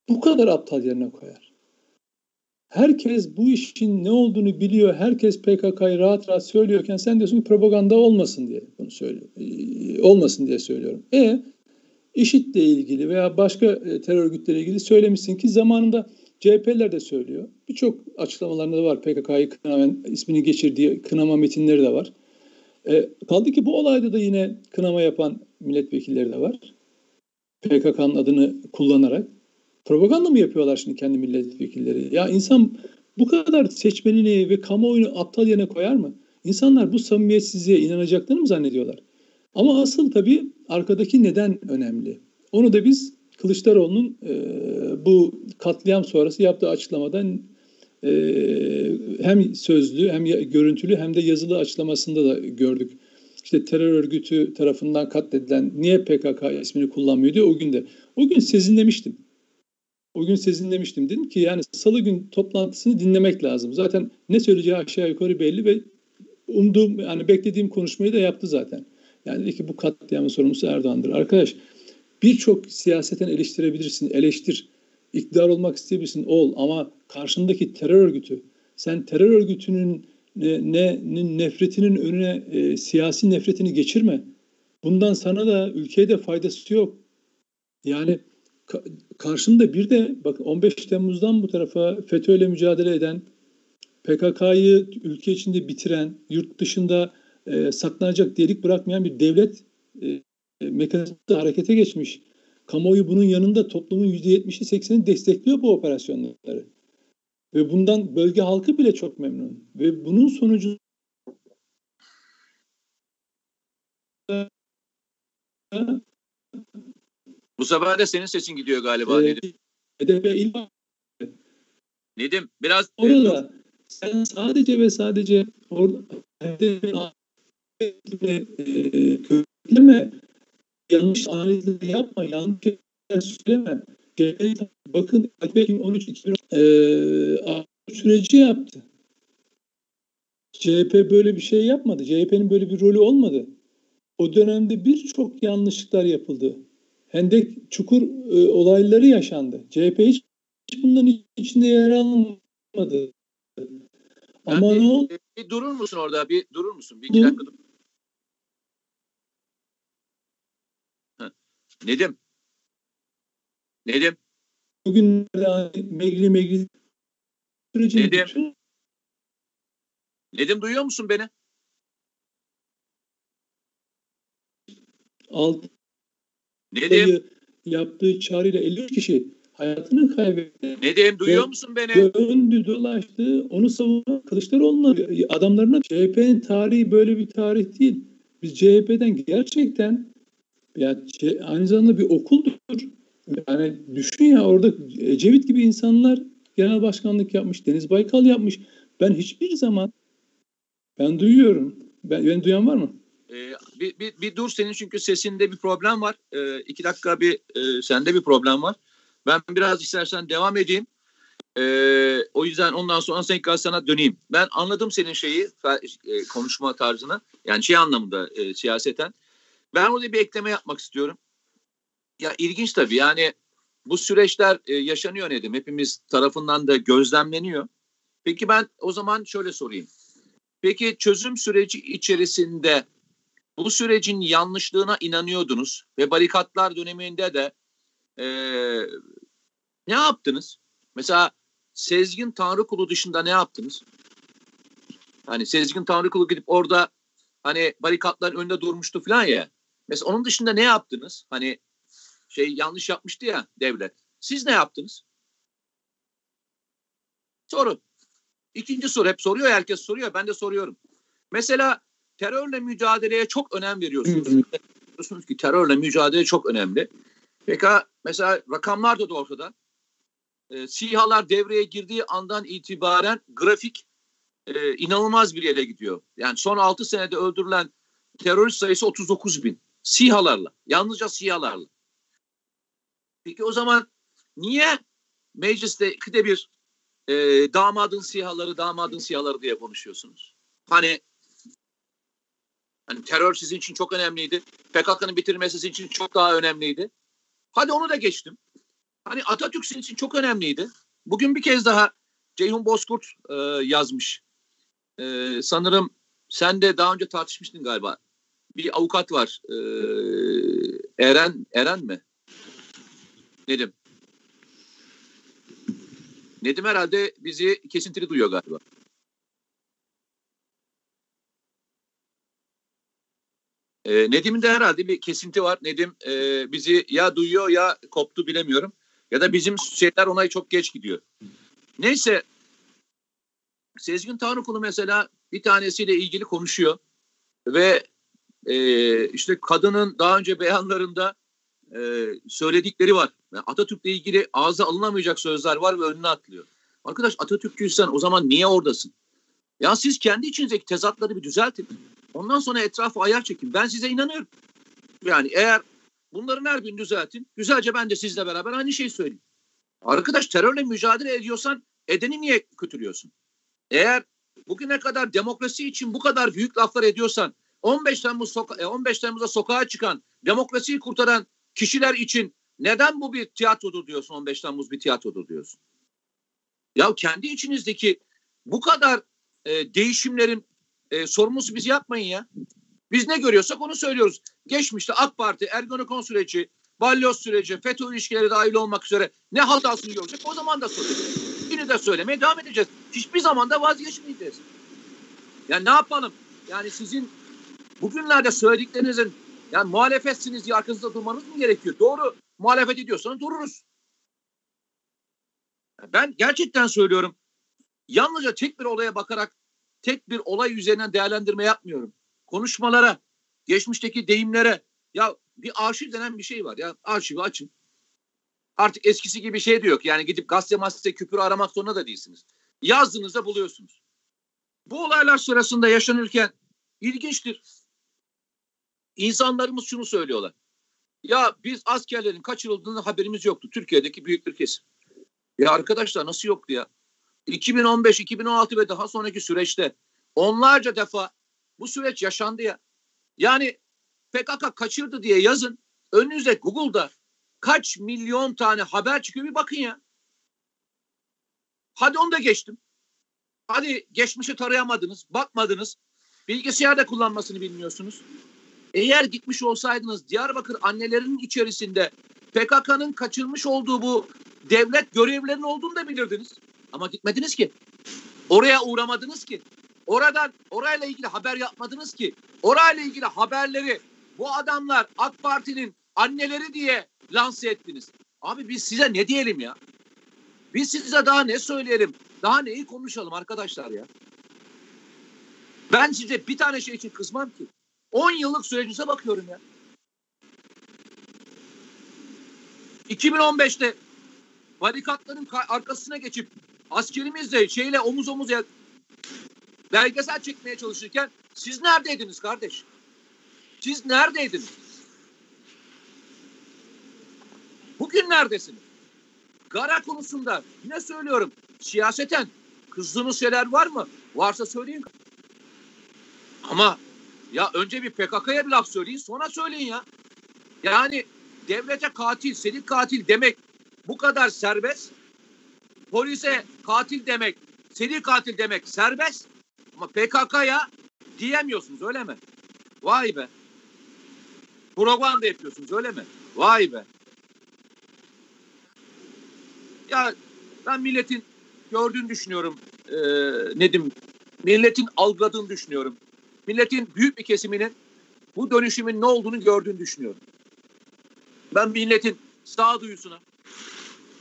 Bu kadar aptal yerine koyar. Herkes bu işin ne olduğunu biliyor. Herkes PKK'yı rahat rahat söylüyorken sen diyorsun ki propaganda olmasın diye bunu söylüyor. Ee, olmasın diye söylüyorum. E IŞİD'le ilgili veya başka e, terör örgütleriyle ilgili söylemişsin ki zamanında CHP'ler de söylüyor. Birçok açıklamalarında da var. PKK'yı kınaman, ismini geçirdiği kınama metinleri de var. E, kaldı ki bu olayda da yine kınama yapan milletvekilleri de var. PKK'nın adını kullanarak. Propaganda mı yapıyorlar şimdi kendi milletvekilleri? Ya insan bu kadar seçmenini ve kamuoyunu aptal yerine koyar mı? İnsanlar bu samimiyetsizliğe inanacaklarını mı zannediyorlar? Ama asıl tabii arkadaki neden önemli. Onu da biz Kılıçdaroğlu'nun e, bu katliam sonrası yaptığı açıklamadan e, hem sözlü hem görüntülü hem de yazılı açıklamasında da gördük. İşte terör örgütü tarafından katledilen niye PKK ismini kullanmıyor diye o gün de. O gün sezinlemiştim. O gün sezinlemiştim. Dedim ki yani salı gün toplantısını dinlemek lazım. Zaten ne söyleyeceği aşağı yukarı belli ve umduğum yani beklediğim konuşmayı da yaptı zaten. Yani dedi ki bu katliamın sorumlusu Erdoğan'dır. Arkadaş birçok siyaseten eleştirebilirsin, eleştir. İktidar olmak isteyebilirsin, ol. Ama karşındaki terör örgütü, sen terör örgütünün ne, ne, nefretinin önüne e, siyasi nefretini geçirme. Bundan sana da ülkeye de faydası yok. Yani karşında bir de bak 15 Temmuz'dan bu tarafa FETÖ'yle mücadele eden, PKK'yı ülke içinde bitiren, yurt dışında e, saklanacak delik bırakmayan bir devlet e, mekanizması harekete geçmiş. Kamuoyu bunun yanında toplumun %70'i 80'i destekliyor bu operasyonları. Ve bundan bölge halkı bile çok memnun. Ve bunun sonucu bu sefer de senin sesin gidiyor galiba e, Nedim. HDP il Nedim biraz orada sen sadece ve sadece orada HDP kökleme yanlış analizleri yapma, yanlış şeyler söyleme. Bakın 2013 2013 e, süreci yaptı. CHP böyle bir şey yapmadı. CHP'nin böyle bir rolü olmadı. O dönemde birçok yanlışlıklar yapıldı. Hendek çukur e, olayları yaşandı. CHP hiç, hiç bunların içinde yer almadı. Ama yani ne oldu? Bir, durur musun orada? Bir durur musun? Bir iki Dur. dakika dur. Nedim. Nedim. Bugünlerde megli megli Nedim. Geçiyor. Nedim duyuyor musun beni? Alt Nedim. yaptığı çağrıyla 53 kişi hayatını kaybetti. Nedim duyuyor musun beni? Döndü dolaştı onu savunan Kılıçdaroğlu'na adamlarına CHP'nin tarihi böyle bir tarih değil. Biz CHP'den gerçekten ya şey, aynı zamanda bir okuldur. Yani düşün ya orada Ecevit gibi insanlar genel başkanlık yapmış, Deniz Baykal yapmış. Ben hiçbir zaman ben duyuyorum. Ben, beni duyan var mı? Bir, bir, bir dur senin çünkü sesinde bir problem var. Ee, iki dakika bir e, sende bir problem var. Ben biraz istersen devam edeyim. Ee, o yüzden ondan sonra tekrar sana döneyim. Ben anladım senin şeyi, e, konuşma tarzını. Yani şey anlamında e, siyaseten. Ben orada bir ekleme yapmak istiyorum. Ya ilginç tabii yani bu süreçler e, yaşanıyor Nedim. Hepimiz tarafından da gözlemleniyor. Peki ben o zaman şöyle sorayım. Peki çözüm süreci içerisinde bu sürecin yanlışlığına inanıyordunuz ve barikatlar döneminde de e, ne yaptınız? Mesela Sezgin Tanrıkulu dışında ne yaptınız? Hani Sezgin Tanrıkulu gidip orada hani barikatların önünde durmuştu falan ya. Mesela onun dışında ne yaptınız? Hani şey yanlış yapmıştı ya devlet. Siz ne yaptınız? Soru. İkinci soru hep soruyor herkes soruyor ben de soruyorum. Mesela terörle mücadeleye çok önem veriyorsunuz. Diyorsunuz ki terörle mücadele çok önemli. Peki mesela rakamlar da ortada. E, SİHA'lar devreye girdiği andan itibaren grafik e, inanılmaz bir yere gidiyor. Yani son 6 senede öldürülen terörist sayısı 39 bin. SİHA'larla. Yalnızca SİHA'larla. Peki o zaman niye mecliste ikide bir e, damadın SİHA'ları, damadın SİHA'ları diye konuşuyorsunuz? Hani Hani terör sizin için çok önemliydi. PKK'nın bitirmesi sizin için çok daha önemliydi. Hadi onu da geçtim. Hani Atatürk sizin için çok önemliydi. Bugün bir kez daha Ceyhun Bozkurt e, yazmış. E, sanırım sen de daha önce tartışmıştın galiba bir avukat var. E, Eren Eren mi? Nedim. Nedim herhalde bizi kesintili duyuyor galiba. E, Nedim'in de herhalde bir kesinti var. Nedim e, bizi ya duyuyor ya koptu bilemiyorum. Ya da bizim şeyler ona çok geç gidiyor. Neyse Sezgin Tanrıkulu mesela bir tanesiyle ilgili konuşuyor ve e, işte kadının daha önce beyanlarında e, söyledikleri var. Yani Atatürk'le ilgili ağza alınamayacak sözler var ve önüne atlıyor. Arkadaş Atatürkçüysen o zaman niye oradasın? Ya siz kendi içinizdeki tezatları bir düzeltin. Ondan sonra etrafı ayar çekin. Ben size inanıyorum. Yani eğer bunların her birini düzeltin. Güzelce ben de sizle beraber aynı şeyi söyleyeyim. Arkadaş terörle mücadele ediyorsan edeni niye kötülüyorsun? Eğer bugüne kadar demokrasi için bu kadar büyük laflar ediyorsan 15 Temmuz soka 15 e, Temmuz'da sokağa çıkan, demokrasiyi kurtaran kişiler için neden bu bir tiyatrodur diyorsun 15 Temmuz bir tiyatrodur diyorsun? Ya kendi içinizdeki bu kadar e, değişimlerin e, sorumlusu biz yapmayın ya. Biz ne görüyorsak onu söylüyoruz. Geçmişte AK Parti, Ergonokon süreci, balyoz süreci, FETÖ ilişkileri dahil olmak üzere ne hatasını görecek o zaman da söyleyeceğiz. Yine de söylemeye devam edeceğiz. Hiçbir zaman da vazgeçmeyeceğiz. Yani ne yapalım? Yani sizin bugünlerde söylediklerinizin yani muhalefetsiniz diye arkanızda durmanız mı gerekiyor? Doğru muhalefet ediyorsanız dururuz. Ben gerçekten söylüyorum. Yalnızca tek bir olaya bakarak tek bir olay üzerinden değerlendirme yapmıyorum. Konuşmalara, geçmişteki deyimlere ya bir arşiv denen bir şey var. Ya arşivi açın. Artık eskisi gibi şey de yok. Yani gidip gazete masete küpür aramak zorunda da değilsiniz. Yazdığınızda buluyorsunuz. Bu olaylar sırasında yaşanırken ilginçtir. İnsanlarımız şunu söylüyorlar. Ya biz askerlerin kaçırıldığını haberimiz yoktu. Türkiye'deki büyük bir kesim. Ya arkadaşlar nasıl yoktu ya? 2015, 2016 ve daha sonraki süreçte onlarca defa bu süreç yaşandı ya. Yani PKK kaçırdı diye yazın. Önünüzde Google'da kaç milyon tane haber çıkıyor bir bakın ya. Hadi onu da geçtim. Hadi geçmişi tarayamadınız, bakmadınız. Bilgisayarda kullanmasını bilmiyorsunuz. Eğer gitmiş olsaydınız Diyarbakır annelerinin içerisinde PKK'nın kaçırmış olduğu bu devlet görevlerinin olduğunu da bilirdiniz. Ama gitmediniz ki. Oraya uğramadınız ki. Oradan orayla ilgili haber yapmadınız ki. Orayla ilgili haberleri bu adamlar AK Parti'nin anneleri diye lanse ettiniz. Abi biz size ne diyelim ya? Biz size daha ne söyleyelim? Daha neyi konuşalım arkadaşlar ya? Ben size bir tane şey için kızmam ki. 10 yıllık sürecinize bakıyorum ya. 2015'te barikatların arkasına geçip askerimizle şeyle omuz omuz belgesel çekmeye çalışırken siz neredeydiniz kardeş? Siz neredeydiniz? Bugün neredesiniz? Gara konusunda yine söylüyorum siyaseten kızdığınız şeyler var mı? Varsa söyleyin. Ama ya önce bir PKK'ya bir laf söyleyin sonra söyleyin ya. Yani devlete katil, seri katil demek bu kadar serbest. Polise katil demek, seri katil demek serbest. Ama PKK'ya diyemiyorsunuz öyle mi? Vay be. Propaganda yapıyorsunuz öyle mi? Vay be. Ya ben milletin gördüğünü düşünüyorum e, Nedim. Milletin algıladığını düşünüyorum. Milletin büyük bir kesiminin bu dönüşümün ne olduğunu gördüğünü düşünüyorum. Ben milletin sağduyusuna,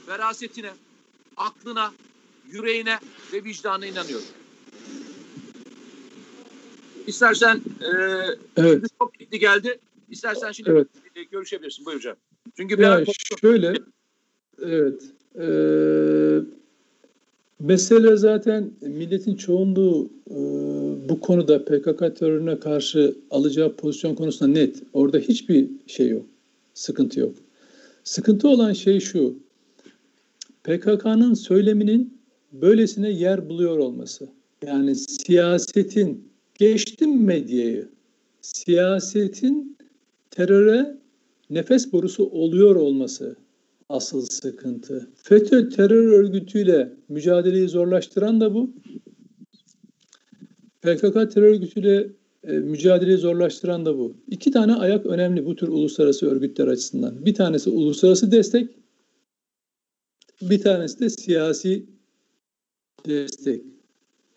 verasetine, aklına, yüreğine ve vicdanına inanıyorum. İstersen e, evet. çok gitti geldi. İstersen şimdi evet. görüşebilirsin. Buyur hocam. Çünkü bir ya şöyle evet e, mesele zaten milletin çoğunluğu e, bu konuda PKK terörüne karşı alacağı pozisyon konusunda net. Orada hiçbir şey yok. Sıkıntı yok. Sıkıntı olan şey şu. PKK'nın söyleminin böylesine yer buluyor olması. Yani siyasetin geçtim medyayı. Siyasetin teröre nefes borusu oluyor olması asıl sıkıntı. FETÖ terör örgütüyle mücadeleyi zorlaştıran da bu. PKK terör örgütüyle e, mücadeleyi zorlaştıran da bu. İki tane ayak önemli bu tür uluslararası örgütler açısından. Bir tanesi uluslararası destek, bir tanesi de siyasi destek.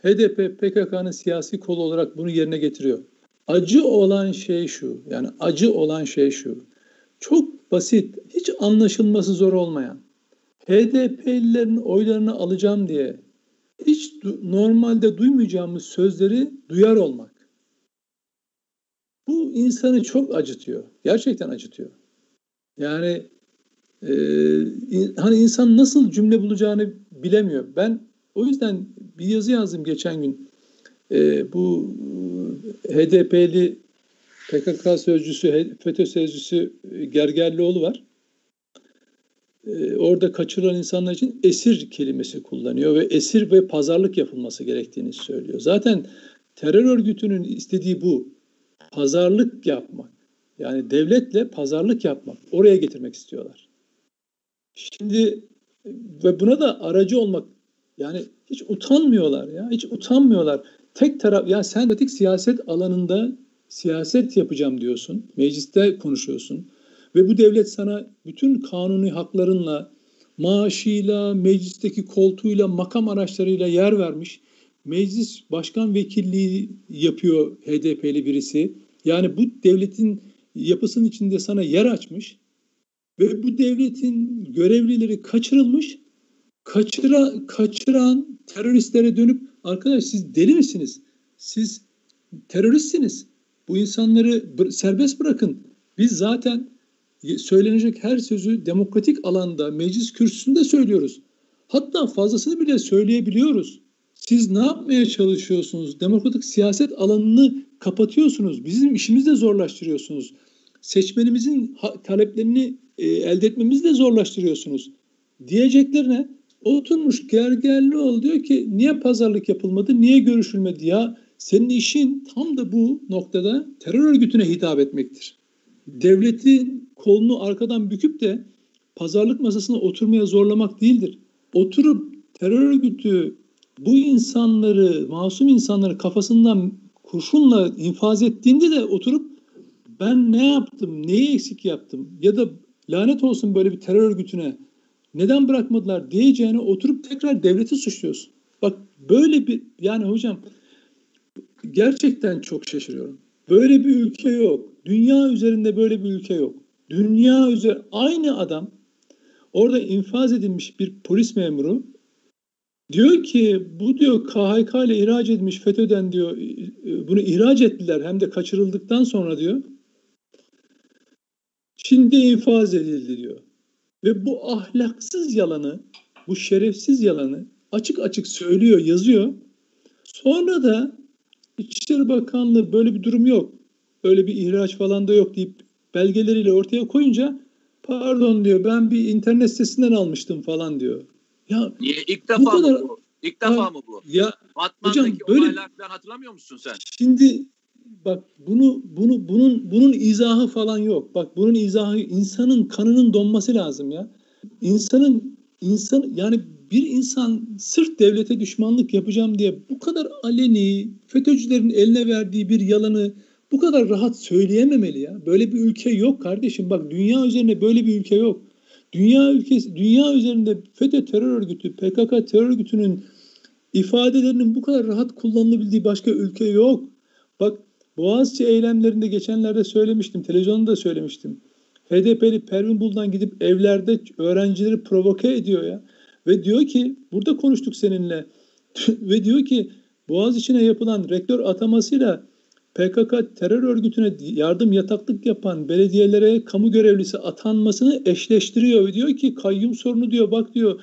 HDP PKK'nın siyasi kolu olarak bunu yerine getiriyor. Acı olan şey şu, yani acı olan şey şu. Çok basit, hiç anlaşılması zor olmayan. HDP'lilerin oylarını alacağım diye hiç normalde duymayacağımız sözleri duyar olmak. Bu insanı çok acıtıyor. Gerçekten acıtıyor. Yani e, hani insan nasıl cümle bulacağını bilemiyor. Ben o yüzden bir yazı yazdım geçen gün. E, bu HDP'li PKK sözcüsü, FETÖ sözcüsü Gergerlioğlu var. E, orada kaçırılan insanlar için esir kelimesi kullanıyor ve esir ve pazarlık yapılması gerektiğini söylüyor. Zaten terör örgütünün istediği bu. Pazarlık yapmak. Yani devletle pazarlık yapmak. Oraya getirmek istiyorlar. Şimdi ve buna da aracı olmak yani hiç utanmıyorlar ya. Hiç utanmıyorlar. Tek taraf ya sen pratik siyaset alanında siyaset yapacağım diyorsun. Mecliste konuşuyorsun. Ve bu devlet sana bütün kanuni haklarınla, maaşıyla, meclisteki koltuğuyla, makam araçlarıyla yer vermiş. Meclis başkan vekilliği yapıyor HDP'li birisi. Yani bu devletin yapısının içinde sana yer açmış ve bu devletin görevlileri kaçırılmış. Kaçıra, kaçıran teröristlere dönüp arkadaş siz deli misiniz? Siz teröristsiniz. Bu insanları serbest bırakın. Biz zaten söylenecek her sözü demokratik alanda meclis kürsüsünde söylüyoruz. Hatta fazlasını bile söyleyebiliyoruz. Siz ne yapmaya çalışıyorsunuz? Demokratik siyaset alanını kapatıyorsunuz. Bizim işimizi de zorlaştırıyorsunuz. Seçmenimizin taleplerini e, elde etmemizi de zorlaştırıyorsunuz. Diyeceklerine oturmuş gergerli ol diyor ki niye pazarlık yapılmadı, niye görüşülmedi ya? Senin işin tam da bu noktada terör örgütüne hitap etmektir. Devletin kolunu arkadan büküp de pazarlık masasına oturmaya zorlamak değildir. Oturup terör örgütü bu insanları, masum insanları kafasından kurşunla infaz ettiğinde de oturup ben ne yaptım, neyi eksik yaptım ya da lanet olsun böyle bir terör örgütüne neden bırakmadılar diyeceğine oturup tekrar devleti suçluyorsun. Bak böyle bir yani hocam gerçekten çok şaşırıyorum. Böyle bir ülke yok. Dünya üzerinde böyle bir ülke yok. Dünya üzerinde aynı adam orada infaz edilmiş bir polis memuru diyor ki bu diyor KHK ile ihraç edilmiş FETÖ'den diyor bunu ihraç ettiler hem de kaçırıldıktan sonra diyor. Şimdi infaz edildi diyor. Ve bu ahlaksız yalanı, bu şerefsiz yalanı açık açık söylüyor, yazıyor. Sonra da İçişleri Bakanlığı böyle bir durum yok. Öyle bir ihraç falan da yok deyip belgeleriyle ortaya koyunca pardon diyor ben bir internet sitesinden almıştım falan diyor. Ya Niye ilk defa bu kadar, mı bu? İlk defa ya, mı bu? Ya Batman'daki hocam, böyle, olaylar falan hatırlamıyor musun sen? Şimdi bak bunu bunu bunun bunun izahı falan yok. Bak bunun izahı insanın kanının donması lazım ya. İnsanın insan yani bir insan sırf devlete düşmanlık yapacağım diye bu kadar aleni FETÖ'cülerin eline verdiği bir yalanı bu kadar rahat söyleyememeli ya. Böyle bir ülke yok kardeşim. Bak dünya üzerinde böyle bir ülke yok. Dünya ülkesi dünya üzerinde FETÖ terör örgütü, PKK terör örgütünün ifadelerinin bu kadar rahat kullanılabildiği başka ülke yok. Bak Boğaziçi eylemlerinde geçenlerde söylemiştim, televizyonda da söylemiştim. HDP'li Pervin Buldan gidip evlerde öğrencileri provoke ediyor ya. Ve diyor ki, burada konuştuk seninle. ve diyor ki Boğaziçi'ne yapılan rektör atamasıyla PKK terör örgütüne yardım yataklık yapan belediyelere kamu görevlisi atanmasını eşleştiriyor. Ve diyor ki kayyum sorunu diyor bak diyor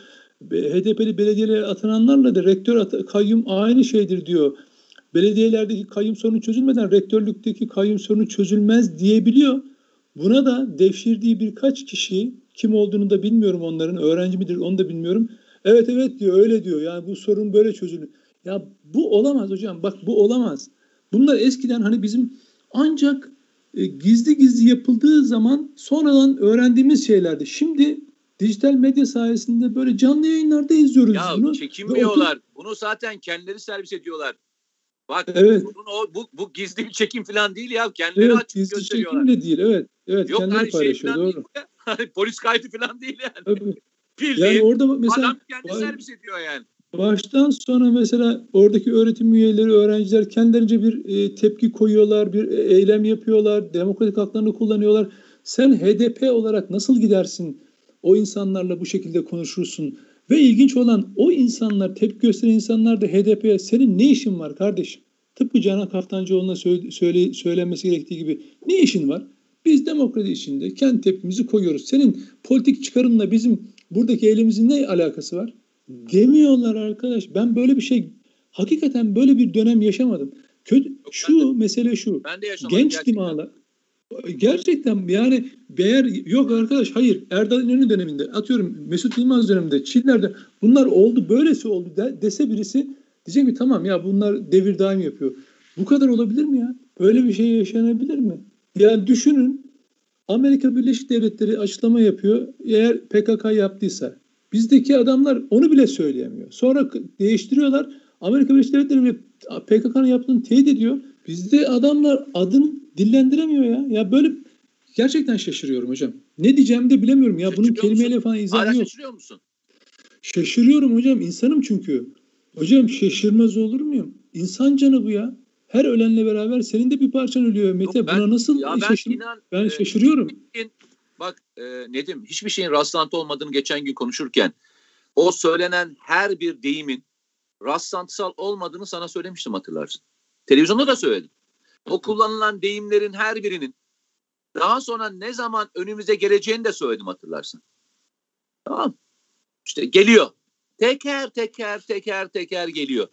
HDP'li belediyelere atananlarla da rektör kayyum aynı şeydir diyor belediyelerdeki kayyum sorunu çözülmeden rektörlükteki kayyum sorunu çözülmez diyebiliyor. Buna da devşirdiği birkaç kişi kim olduğunu da bilmiyorum onların öğrenci midir onu da bilmiyorum. Evet evet diyor öyle diyor yani bu sorun böyle çözülür. Ya bu olamaz hocam bak bu olamaz. Bunlar eskiden hani bizim ancak e, gizli gizli yapıldığı zaman sonradan öğrendiğimiz şeylerdi. Şimdi dijital medya sayesinde böyle canlı yayınlarda izliyoruz ya, bunu. Ya çekinmiyorlar. Bunu zaten kendileri servis ediyorlar. Bak evet. bunun o, bu, bu gizli bir çekim falan değil ya. Kendileri evet, açık gizli çekim de değil. Evet. Evet. Yok hani şey falan doğru. değil. Hani polis kaydı falan değil yani. Tabii. yani orada mesela adam kendi baş, servis ediyor yani. Baştan sonra mesela oradaki öğretim üyeleri, öğrenciler kendilerince bir e, tepki koyuyorlar, bir e, eylem yapıyorlar, demokratik haklarını kullanıyorlar. Sen HDP olarak nasıl gidersin? O insanlarla bu şekilde konuşursun. Ve ilginç olan o insanlar, tepki gösteren insanlar da HDP'ye senin ne işin var kardeşim? Tıpkı Canan Kaftancıoğlu'na söyle, söyle, söylenmesi gerektiği gibi ne işin var? Biz demokrasi içinde kendi tepkimizi koyuyoruz. Senin politik çıkarınla bizim buradaki elimizin ne alakası var? Demiyorlar arkadaş. Ben böyle bir şey hakikaten böyle bir dönem yaşamadım. Kötü, Yok, şu de- mesele şu. Ben de yaşamadım. Genç dimağlar gerçekten yani eğer yok arkadaş hayır Erdal İnönü döneminde atıyorum Mesut Yılmaz döneminde Çiller'de bunlar oldu böylesi oldu de, dese birisi diyecek ki tamam ya bunlar devir daim yapıyor. Bu kadar olabilir mi ya? Böyle bir şey yaşanabilir mi? Yani düşünün Amerika Birleşik Devletleri açıklama yapıyor. Eğer PKK yaptıysa bizdeki adamlar onu bile söyleyemiyor. Sonra değiştiriyorlar. Amerika Birleşik Devletleri bile PKK'nın yaptığını teyit ediyor. Bizde adamlar adını dillendiremiyor ya. Ya böyle gerçekten şaşırıyorum hocam. Ne diyeceğimi de bilemiyorum ya. Bunun Şaşırıyor kelimeyle musun? falan Hala izahı yok. şaşırıyor musun? Şaşırıyorum hocam. insanım çünkü. Hocam şaşırmaz olur muyum? İnsan canı bu ya. Her ölenle beraber senin de bir parçan ölüyor Mete. Yok, ben- Buna nasıl Ya ben şaşır? inan Ben e, şaşırıyorum. şeyin- bak e, Nedim hiçbir şeyin rastlantı olmadığını geçen gün konuşurken o söylenen her bir deyimin rastlantısal olmadığını sana söylemiştim hatırlarsın. Televizyonda da söyledim. O kullanılan deyimlerin her birinin daha sonra ne zaman önümüze geleceğini de söyledim hatırlarsın. Tamam. İşte geliyor. Teker teker teker teker geliyor.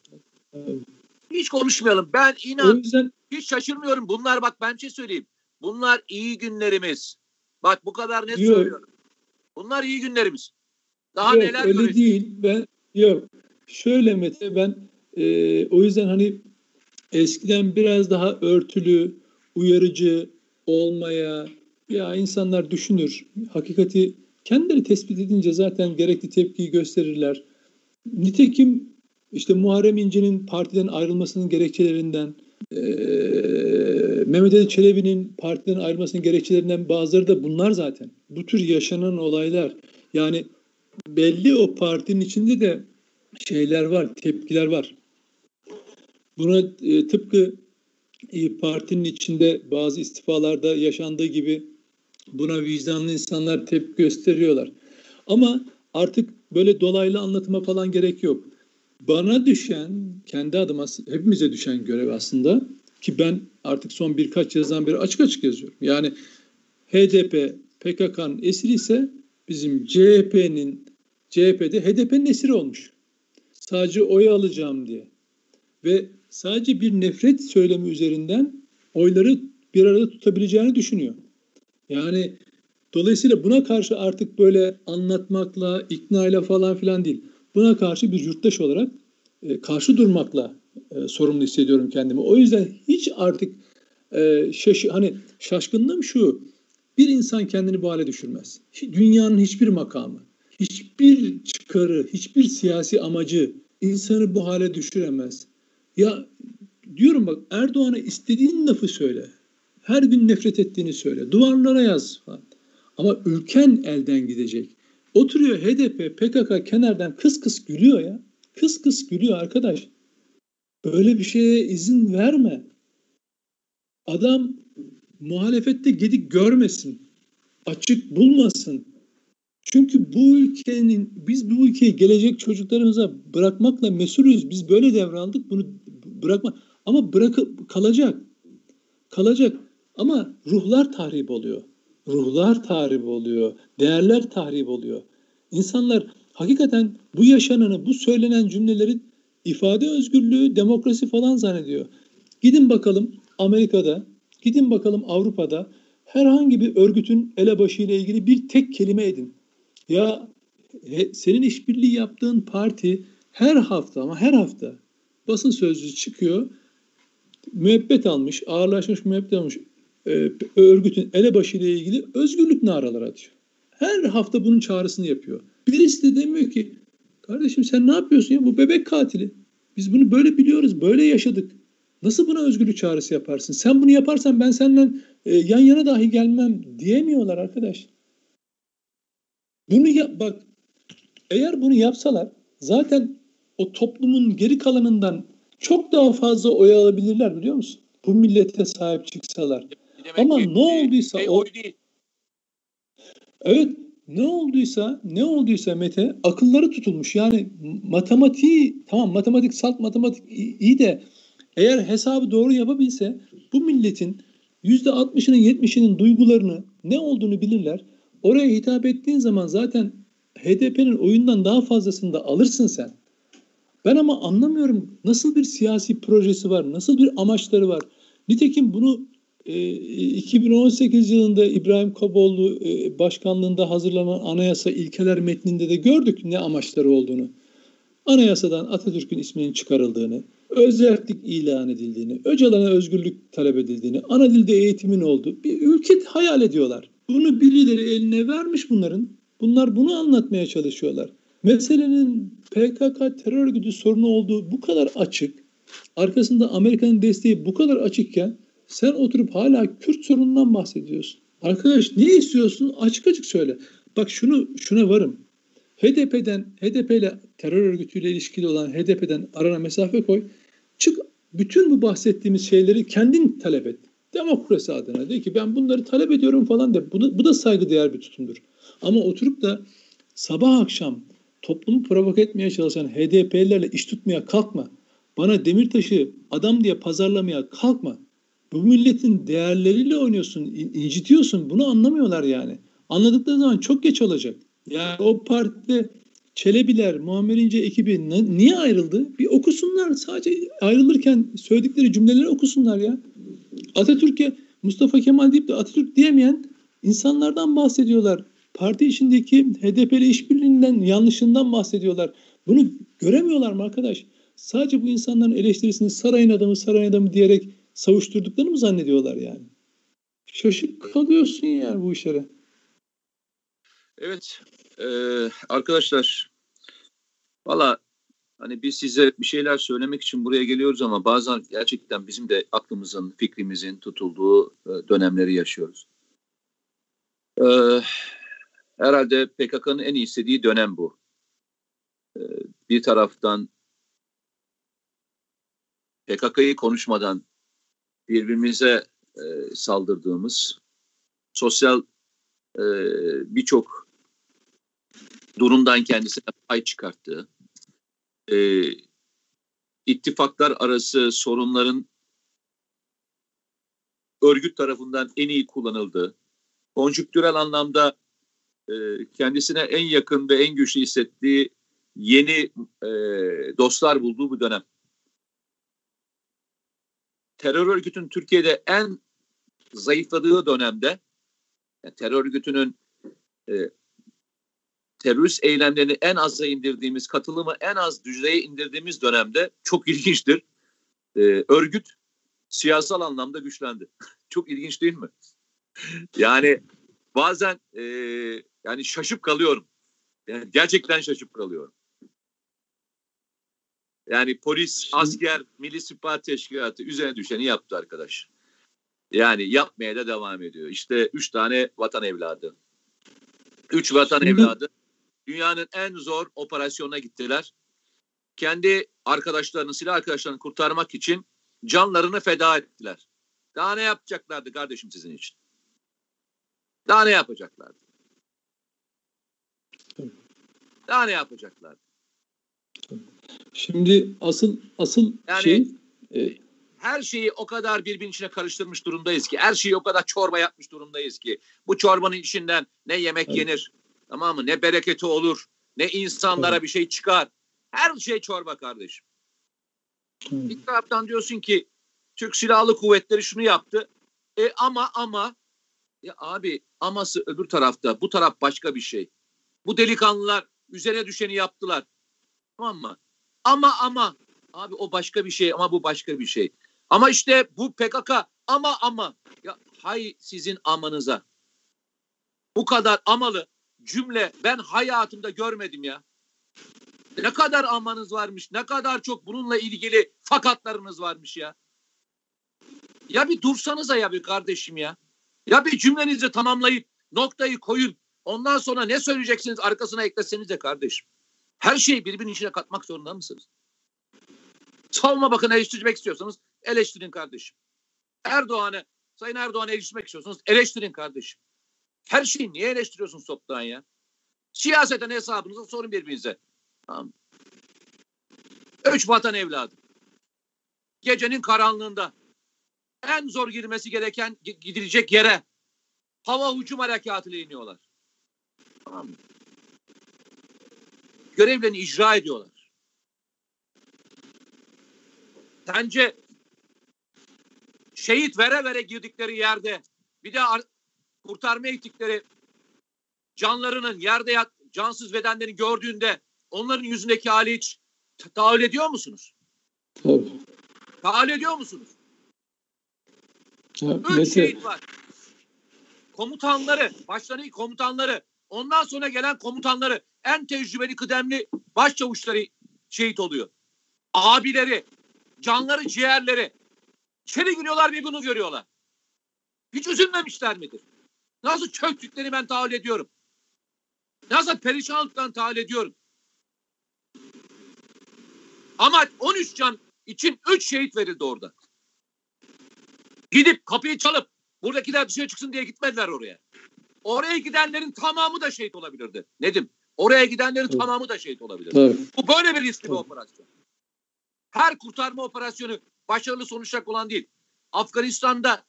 Hiç konuşmayalım. Ben inan yüzden hiç şaşırmıyorum. Bunlar bak ben bir şey söyleyeyim. Bunlar iyi günlerimiz. Bak bu kadar net Yok. söylüyorum. Bunlar iyi günlerimiz. Daha yok neler öyle göreceğiz? değil. Ben yok. Şöyle Mete ben e, o yüzden hani eskiden biraz daha örtülü, uyarıcı olmaya ya insanlar düşünür. Hakikati kendileri tespit edince zaten gerekli tepkiyi gösterirler. Nitekim işte Muharrem İnce'nin partiden ayrılmasının gerekçelerinden e, Mehmet Ali Çelebi'nin partiden ayrılmasının gerekçelerinden bazıları da bunlar zaten. Bu tür yaşanan olaylar. Yani belli o partinin içinde de şeyler var, tepkiler var. Buna e, tıpkı e, partinin içinde bazı istifalarda yaşandığı gibi buna vicdanlı insanlar tepki gösteriyorlar. Ama artık böyle dolaylı anlatıma falan gerek yok. Bana düşen, kendi adıma hepimize düşen görev aslında ki ben artık son birkaç yazdan beri açık açık yazıyorum. Yani HDP PKK'nın esiri ise bizim CHP'nin CHP'de HDP'nin esiri olmuş. Sadece oy alacağım diye. Ve sadece bir nefret söylemi üzerinden oyları bir arada tutabileceğini düşünüyor. Yani dolayısıyla buna karşı artık böyle anlatmakla, ikna falan filan değil. Buna karşı bir yurttaş olarak e, karşı durmakla e, sorumlu hissediyorum kendimi. O yüzden hiç artık e, şaşı, hani şaşkınlığım şu. Bir insan kendini bu hale düşürmez. Dünyanın hiçbir makamı, hiçbir çıkarı, hiçbir siyasi amacı insanı bu hale düşüremez. Ya diyorum bak Erdoğan'a istediğin lafı söyle. Her gün nefret ettiğini söyle. Duvarlara yaz falan. Ama ülken elden gidecek. Oturuyor HDP, PKK kenardan kıs kıs gülüyor ya. Kıs kıs gülüyor arkadaş. Böyle bir şeye izin verme. Adam muhalefette gedik görmesin. Açık bulmasın. Çünkü bu ülkenin biz bu ülkeyi gelecek çocuklarımıza bırakmakla mesulüz. Biz böyle devraldık bunu bırakma ama bırakıp kalacak. Kalacak ama ruhlar tahrip oluyor. Ruhlar tahrip oluyor. Değerler tahrip oluyor. İnsanlar hakikaten bu yaşananı, bu söylenen cümleleri ifade özgürlüğü, demokrasi falan zannediyor. Gidin bakalım Amerika'da, gidin bakalım Avrupa'da herhangi bir örgütün elebaşı ile ilgili bir tek kelime edin. Ya he- senin işbirliği yaptığın parti her hafta ama her hafta basın sözcüsü çıkıyor. Müebbet almış, ağırlaşmış müebbet almış e, örgütün elebaşı ile ilgili özgürlük naraları atıyor. Her hafta bunun çağrısını yapıyor. Birisi de demiyor ki kardeşim sen ne yapıyorsun ya bu bebek katili. Biz bunu böyle biliyoruz, böyle yaşadık. Nasıl buna özgürlük çağrısı yaparsın? Sen bunu yaparsan ben seninle e, yan yana dahi gelmem diyemiyorlar arkadaş. Bunu yap bak eğer bunu yapsalar zaten o toplumun geri kalanından çok daha fazla oy alabilirler biliyor musun? Bu millete sahip çıksalar. Demek Ama ki, ne olduysa şey o- oy değil. Evet ne olduysa ne olduysa Mete akılları tutulmuş. Yani matematiği tamam matematik salt matematik iyi de eğer hesabı doğru yapabilse bu milletin yüzde 60'ının 70'inin duygularını ne olduğunu bilirler. Oraya hitap ettiğin zaman zaten HDP'nin oyundan daha fazlasını da alırsın sen. Ben ama anlamıyorum nasıl bir siyasi projesi var, nasıl bir amaçları var. Nitekim bunu e, 2018 yılında İbrahim Kaboğlu e, başkanlığında hazırlanan anayasa ilkeler metninde de gördük ne amaçları olduğunu. Anayasadan Atatürk'ün isminin çıkarıldığını, özellik ilan edildiğini, Öcalan'a özgürlük talep edildiğini, ana dilde eğitimin olduğu bir ülke hayal ediyorlar. Bunu birileri eline vermiş bunların. Bunlar bunu anlatmaya çalışıyorlar. Meselenin PKK terör örgütü sorunu olduğu bu kadar açık, arkasında Amerika'nın desteği bu kadar açıkken sen oturup hala Kürt sorunundan bahsediyorsun. Arkadaş ne istiyorsun? Açık açık söyle. Bak şunu şuna varım. HDP'den HDP ile terör örgütüyle ilişkili olan HDP'den arana mesafe koy. Çık bütün bu bahsettiğimiz şeyleri kendin talep et. Demokrasi adına de ki ben bunları talep ediyorum falan de. Bu da, bu da saygıdeğer bir tutumdur. Ama oturup da sabah akşam toplumu provoke etmeye çalışan HDP'lilerle iş tutmaya kalkma. Bana Demirtaş'ı adam diye pazarlamaya kalkma. Bu milletin değerleriyle oynuyorsun, incitiyorsun. Bunu anlamıyorlar yani. Anladıkları zaman çok geç olacak. Yani o partide Çelebiler, Muammer İnce ekibi niye ayrıldı? Bir okusunlar. Sadece ayrılırken söyledikleri cümleleri okusunlar ya. Atatürk'e Mustafa Kemal deyip de Atatürk diyemeyen insanlardan bahsediyorlar. Parti içindeki HDP'li işbirliğinden, yanlışından bahsediyorlar. Bunu göremiyorlar mı arkadaş? Sadece bu insanların eleştirisini sarayın adamı, sarayın adamı diyerek savuşturduklarını mı zannediyorlar yani? Şaşıp kalıyorsun yani bu işlere. Evet e, arkadaşlar valla hani biz size bir şeyler söylemek için buraya geliyoruz ama bazen gerçekten bizim de aklımızın, fikrimizin tutulduğu e, dönemleri yaşıyoruz. E, herhalde PKK'nın en iyi istediği dönem bu. E, bir taraftan PKK'yı konuşmadan birbirimize e, saldırdığımız, sosyal e, birçok durumdan kendisine pay çıkarttığı, e, ittifaklar arası sorunların örgüt tarafından en iyi kullanıldığı, konjüktürel anlamda e, kendisine en yakın ve en güçlü hissettiği yeni e, dostlar bulduğu bu dönem. Terör örgütünün Türkiye'de en zayıfladığı dönemde yani terör örgütünün e, terörist eylemlerini en aza indirdiğimiz, katılımı en az düzeye indirdiğimiz dönemde çok ilginçtir. E, örgüt siyasal anlamda güçlendi. çok ilginç değil mi? yani bazen e, yani şaşıp kalıyorum. Yani gerçekten şaşıp kalıyorum. Yani polis, asker, Milli İstihbarat Teşkilatı üzerine düşeni yaptı arkadaş. Yani yapmaya da devam ediyor. İşte üç tane vatan evladı. Üç vatan Şimdi... evladı dünyanın en zor operasyonuna gittiler. Kendi arkadaşlarını, silah arkadaşlarını kurtarmak için canlarını feda ettiler. Daha ne yapacaklardı kardeşim sizin için? Daha ne yapacaklardı? Daha ne yapacaklardı? Şimdi asıl asıl yani, şey e, her şeyi o kadar birbirinin içine karıştırmış durumdayız ki her şeyi o kadar çorba yapmış durumdayız ki bu çorbanın içinden ne yemek evet. yenir tamam mı ne bereketi olur ne insanlara bir şey çıkar her şey çorba kardeşim. Bir taraftan diyorsun ki Türk Silahlı Kuvvetleri şunu yaptı e ama ama ya abi aması öbür tarafta bu taraf başka bir şey. Bu delikanlılar üzerine düşeni yaptılar. Tamam mı? Ama ama abi o başka bir şey ama bu başka bir şey. Ama işte bu PKK ama ama ya hay sizin amanıza. Bu kadar amalı cümle ben hayatımda görmedim ya. Ne kadar amanız varmış, ne kadar çok bununla ilgili fakatlarınız varmış ya. Ya bir dursanıza ya bir kardeşim ya. Ya bir cümlenizi tamamlayıp noktayı koyun. Ondan sonra ne söyleyeceksiniz arkasına ekleseniz de kardeşim. Her şeyi birbirinin içine katmak zorunda mısınız? Savunma bakın eleştirmek istiyorsanız eleştirin kardeşim. Erdoğan'ı, Sayın Erdoğan'ı eleştirmek istiyorsanız eleştirin kardeşim. Her şeyi niye eleştiriyorsunuz toptan ya? Siyaseten hesabınızı sorun birbirinize. Tamam. Üç vatan evladı. Gecenin karanlığında en zor girmesi gereken gidilecek yere hava hücum harekatıyla iniyorlar. Tamam? Görevlerini icra ediyorlar. Sence şehit vere vere girdikleri yerde bir de kurtarma ektikleri canlarının yerde yat, cansız bedenlerini gördüğünde onların yüzündeki hali hiç tahayyül ediyor musunuz? Tabii. Tahayyül ediyor musunuz? Ya, Üç Mete... şehit var. Komutanları, başlarındaki komutanları, ondan sonra gelen komutanları, en tecrübeli kıdemli başçavuşları şehit oluyor. Abileri, canları, ciğerleri. İçeri giriyorlar ve bunu görüyorlar. Hiç üzülmemişler midir? Nasıl çöktüklerini ben tahayyül ediyorum. Nasıl perişanlıktan tahayyül ediyorum. Ama 13 can için 3 şehit verildi orada. Gidip kapıyı çalıp buradakiler dışarı çıksın diye gitmediler oraya. Oraya gidenlerin tamamı da şehit olabilirdi. Nedim? Oraya gidenlerin evet. tamamı da şehit olabilirdi. Evet. Bu böyle bir riskli evet. bir operasyon. Her kurtarma operasyonu başarılı sonuçlar olan değil. Afganistan'da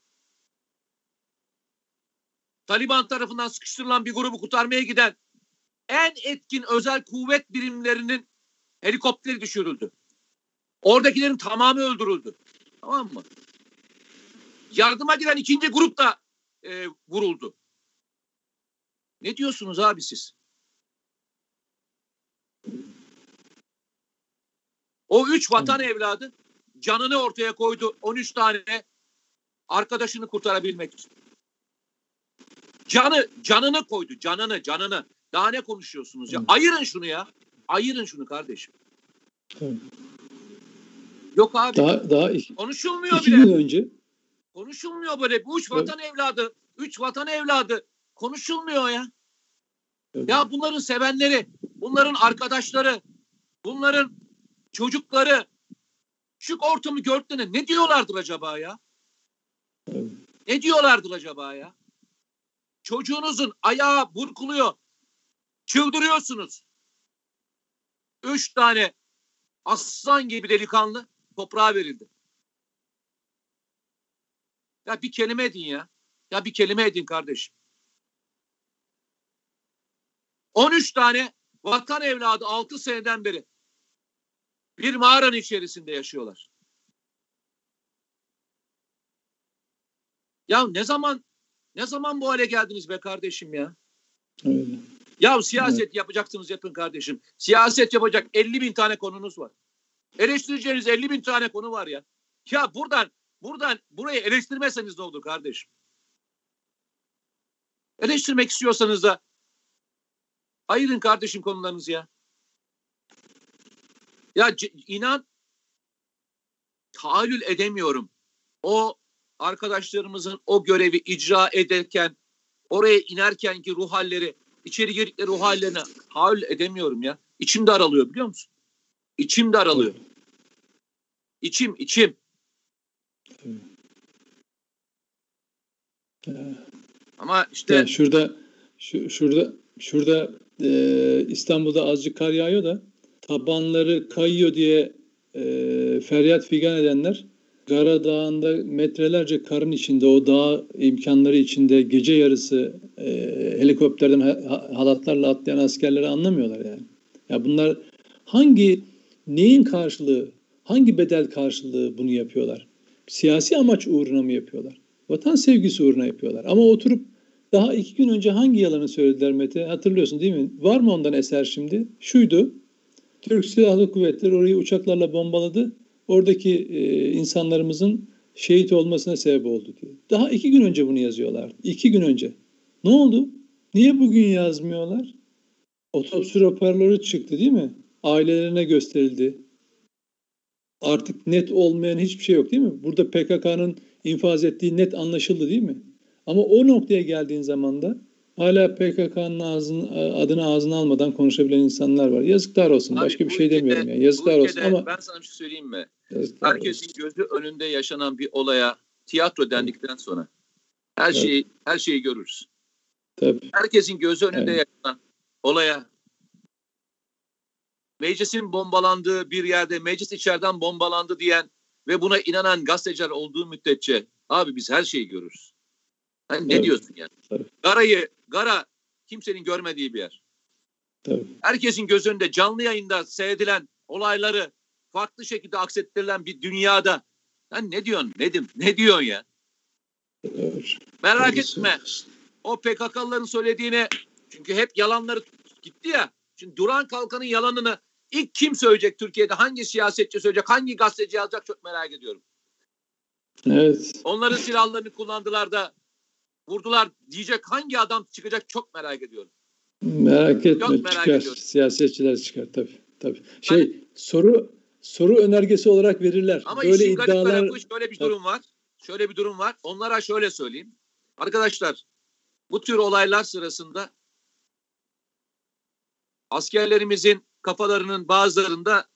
Taliban tarafından sıkıştırılan bir grubu kurtarmaya giden en etkin özel kuvvet birimlerinin helikopteri düşürüldü. Oradakilerin tamamı öldürüldü. Tamam mı? Yardıma giden ikinci grup da e, vuruldu. Ne diyorsunuz abi siz? O üç vatan evladı canını ortaya koydu. 13 tane arkadaşını kurtarabilmek için. Canı, canını koydu. Canını, canını. Daha ne konuşuyorsunuz ya? Ayırın şunu ya. Ayırın şunu kardeşim. Yok abi. Daha, daha iki, konuşulmuyor iki bile. gün önce. Konuşulmuyor böyle. Bu üç vatan evet. evladı. Üç vatan evladı. Konuşulmuyor ya. Evet. Ya bunların sevenleri, bunların arkadaşları, bunların çocukları şu ortamı gördüğünde ne diyorlardır acaba ya? Evet. Ne diyorlardır acaba ya? Çocuğunuzun ayağı burkuluyor. Çıldırıyorsunuz. Üç tane aslan gibi delikanlı toprağa verildi. Ya bir kelime edin ya. Ya bir kelime edin kardeşim. 13 tane vatan evladı 6 seneden beri bir mağaranın içerisinde yaşıyorlar. Ya ne zaman ne zaman bu hale geldiniz be kardeşim ya? Öyle. Ya siyaset evet. yapacaksınız yapın kardeşim. Siyaset yapacak 50 bin tane konunuz var. Eleştireceğiniz 50 bin tane konu var ya. Ya buradan buradan burayı eleştirmezseniz ne olur kardeşim? Eleştirmek istiyorsanız da ayırın kardeşim konularınızı ya. Ya inan tahayyül edemiyorum. O arkadaşlarımızın o görevi icra ederken oraya inerken ki ruh halleri içeri girdikleri ruh hallerine tahayyül edemiyorum ya. İçim daralıyor biliyor musun? İçim daralıyor. İçim içim. Ama işte yani şurada şu, şurada şurada e, İstanbul'da azıcık kar yağıyor da tabanları kayıyor diye e, feryat figan edenler Gara Dağı'nda metrelerce karın içinde o dağ imkanları içinde gece yarısı e, helikopterden halatlarla atlayan askerleri anlamıyorlar yani. Ya bunlar hangi neyin karşılığı, hangi bedel karşılığı bunu yapıyorlar? Siyasi amaç uğruna mı yapıyorlar? Vatan sevgisi uğruna yapıyorlar. Ama oturup daha iki gün önce hangi yalanı söylediler Mete? Hatırlıyorsun değil mi? Var mı ondan eser şimdi? Şuydu. Türk Silahlı Kuvvetleri orayı uçaklarla bombaladı. Oradaki e, insanlarımızın şehit olmasına sebep oldu diye. Daha iki gün önce bunu yazıyorlar. İki gün önce. Ne oldu? Niye bugün yazmıyorlar? Otopsi raporları çıktı değil mi? Ailelerine gösterildi. Artık net olmayan hiçbir şey yok değil mi? Burada PKK'nın infaz ettiği net anlaşıldı değil mi? Ama o noktaya geldiğin zaman da hala PKK'nın ağzını, adını ağzına almadan konuşabilen insanlar var. Yazıklar olsun. Abi, Başka bir şey ülkede, demiyorum. Yani. Yazıklar olsun ama ben sana bir şey söyleyeyim mi? Herkesin olsun. gözü önünde yaşanan bir olaya tiyatro dendikten sonra her evet. şeyi her şeyi görürüz. Tabii. Herkesin gözü önünde evet. yaşanan olaya meclisin bombalandığı bir yerde meclis içeriden bombalandı diyen ve buna inanan gazeteciler olduğu müddetçe Abi biz her şeyi görürüz. Hani ne Evet. diyorsun yani? Tabii. Garayı, Gara kimsenin görmediği bir yer. Tabii. Herkesin göz önünde canlı yayında seyredilen olayları farklı şekilde aksettirilen bir dünyada sen ne diyorsun Nedim? Ne diyorsun ya? Evet. Merak etme. O PKK'lıların söylediğini çünkü hep yalanları gitti ya. Şimdi Duran Kalkan'ın yalanını ilk kim söyleyecek Türkiye'de? Hangi siyasetçi söyleyecek? Hangi gazeteci yazacak? Çok merak ediyorum. Evet. Onların silahlarını kullandılar da vurdular diyecek hangi adam çıkacak çok merak ediyorum. Merak etme Çok merak çıkar. ediyorum. Siyasetçiler çıkar tabii. Tabii. Şey soru soru önergesi olarak verirler. Ama Böyle işin garip iddialar tarafı şöyle bir durum var. Şöyle bir durum var. Onlara şöyle söyleyeyim. Arkadaşlar bu tür olaylar sırasında askerlerimizin kafalarının bazılarında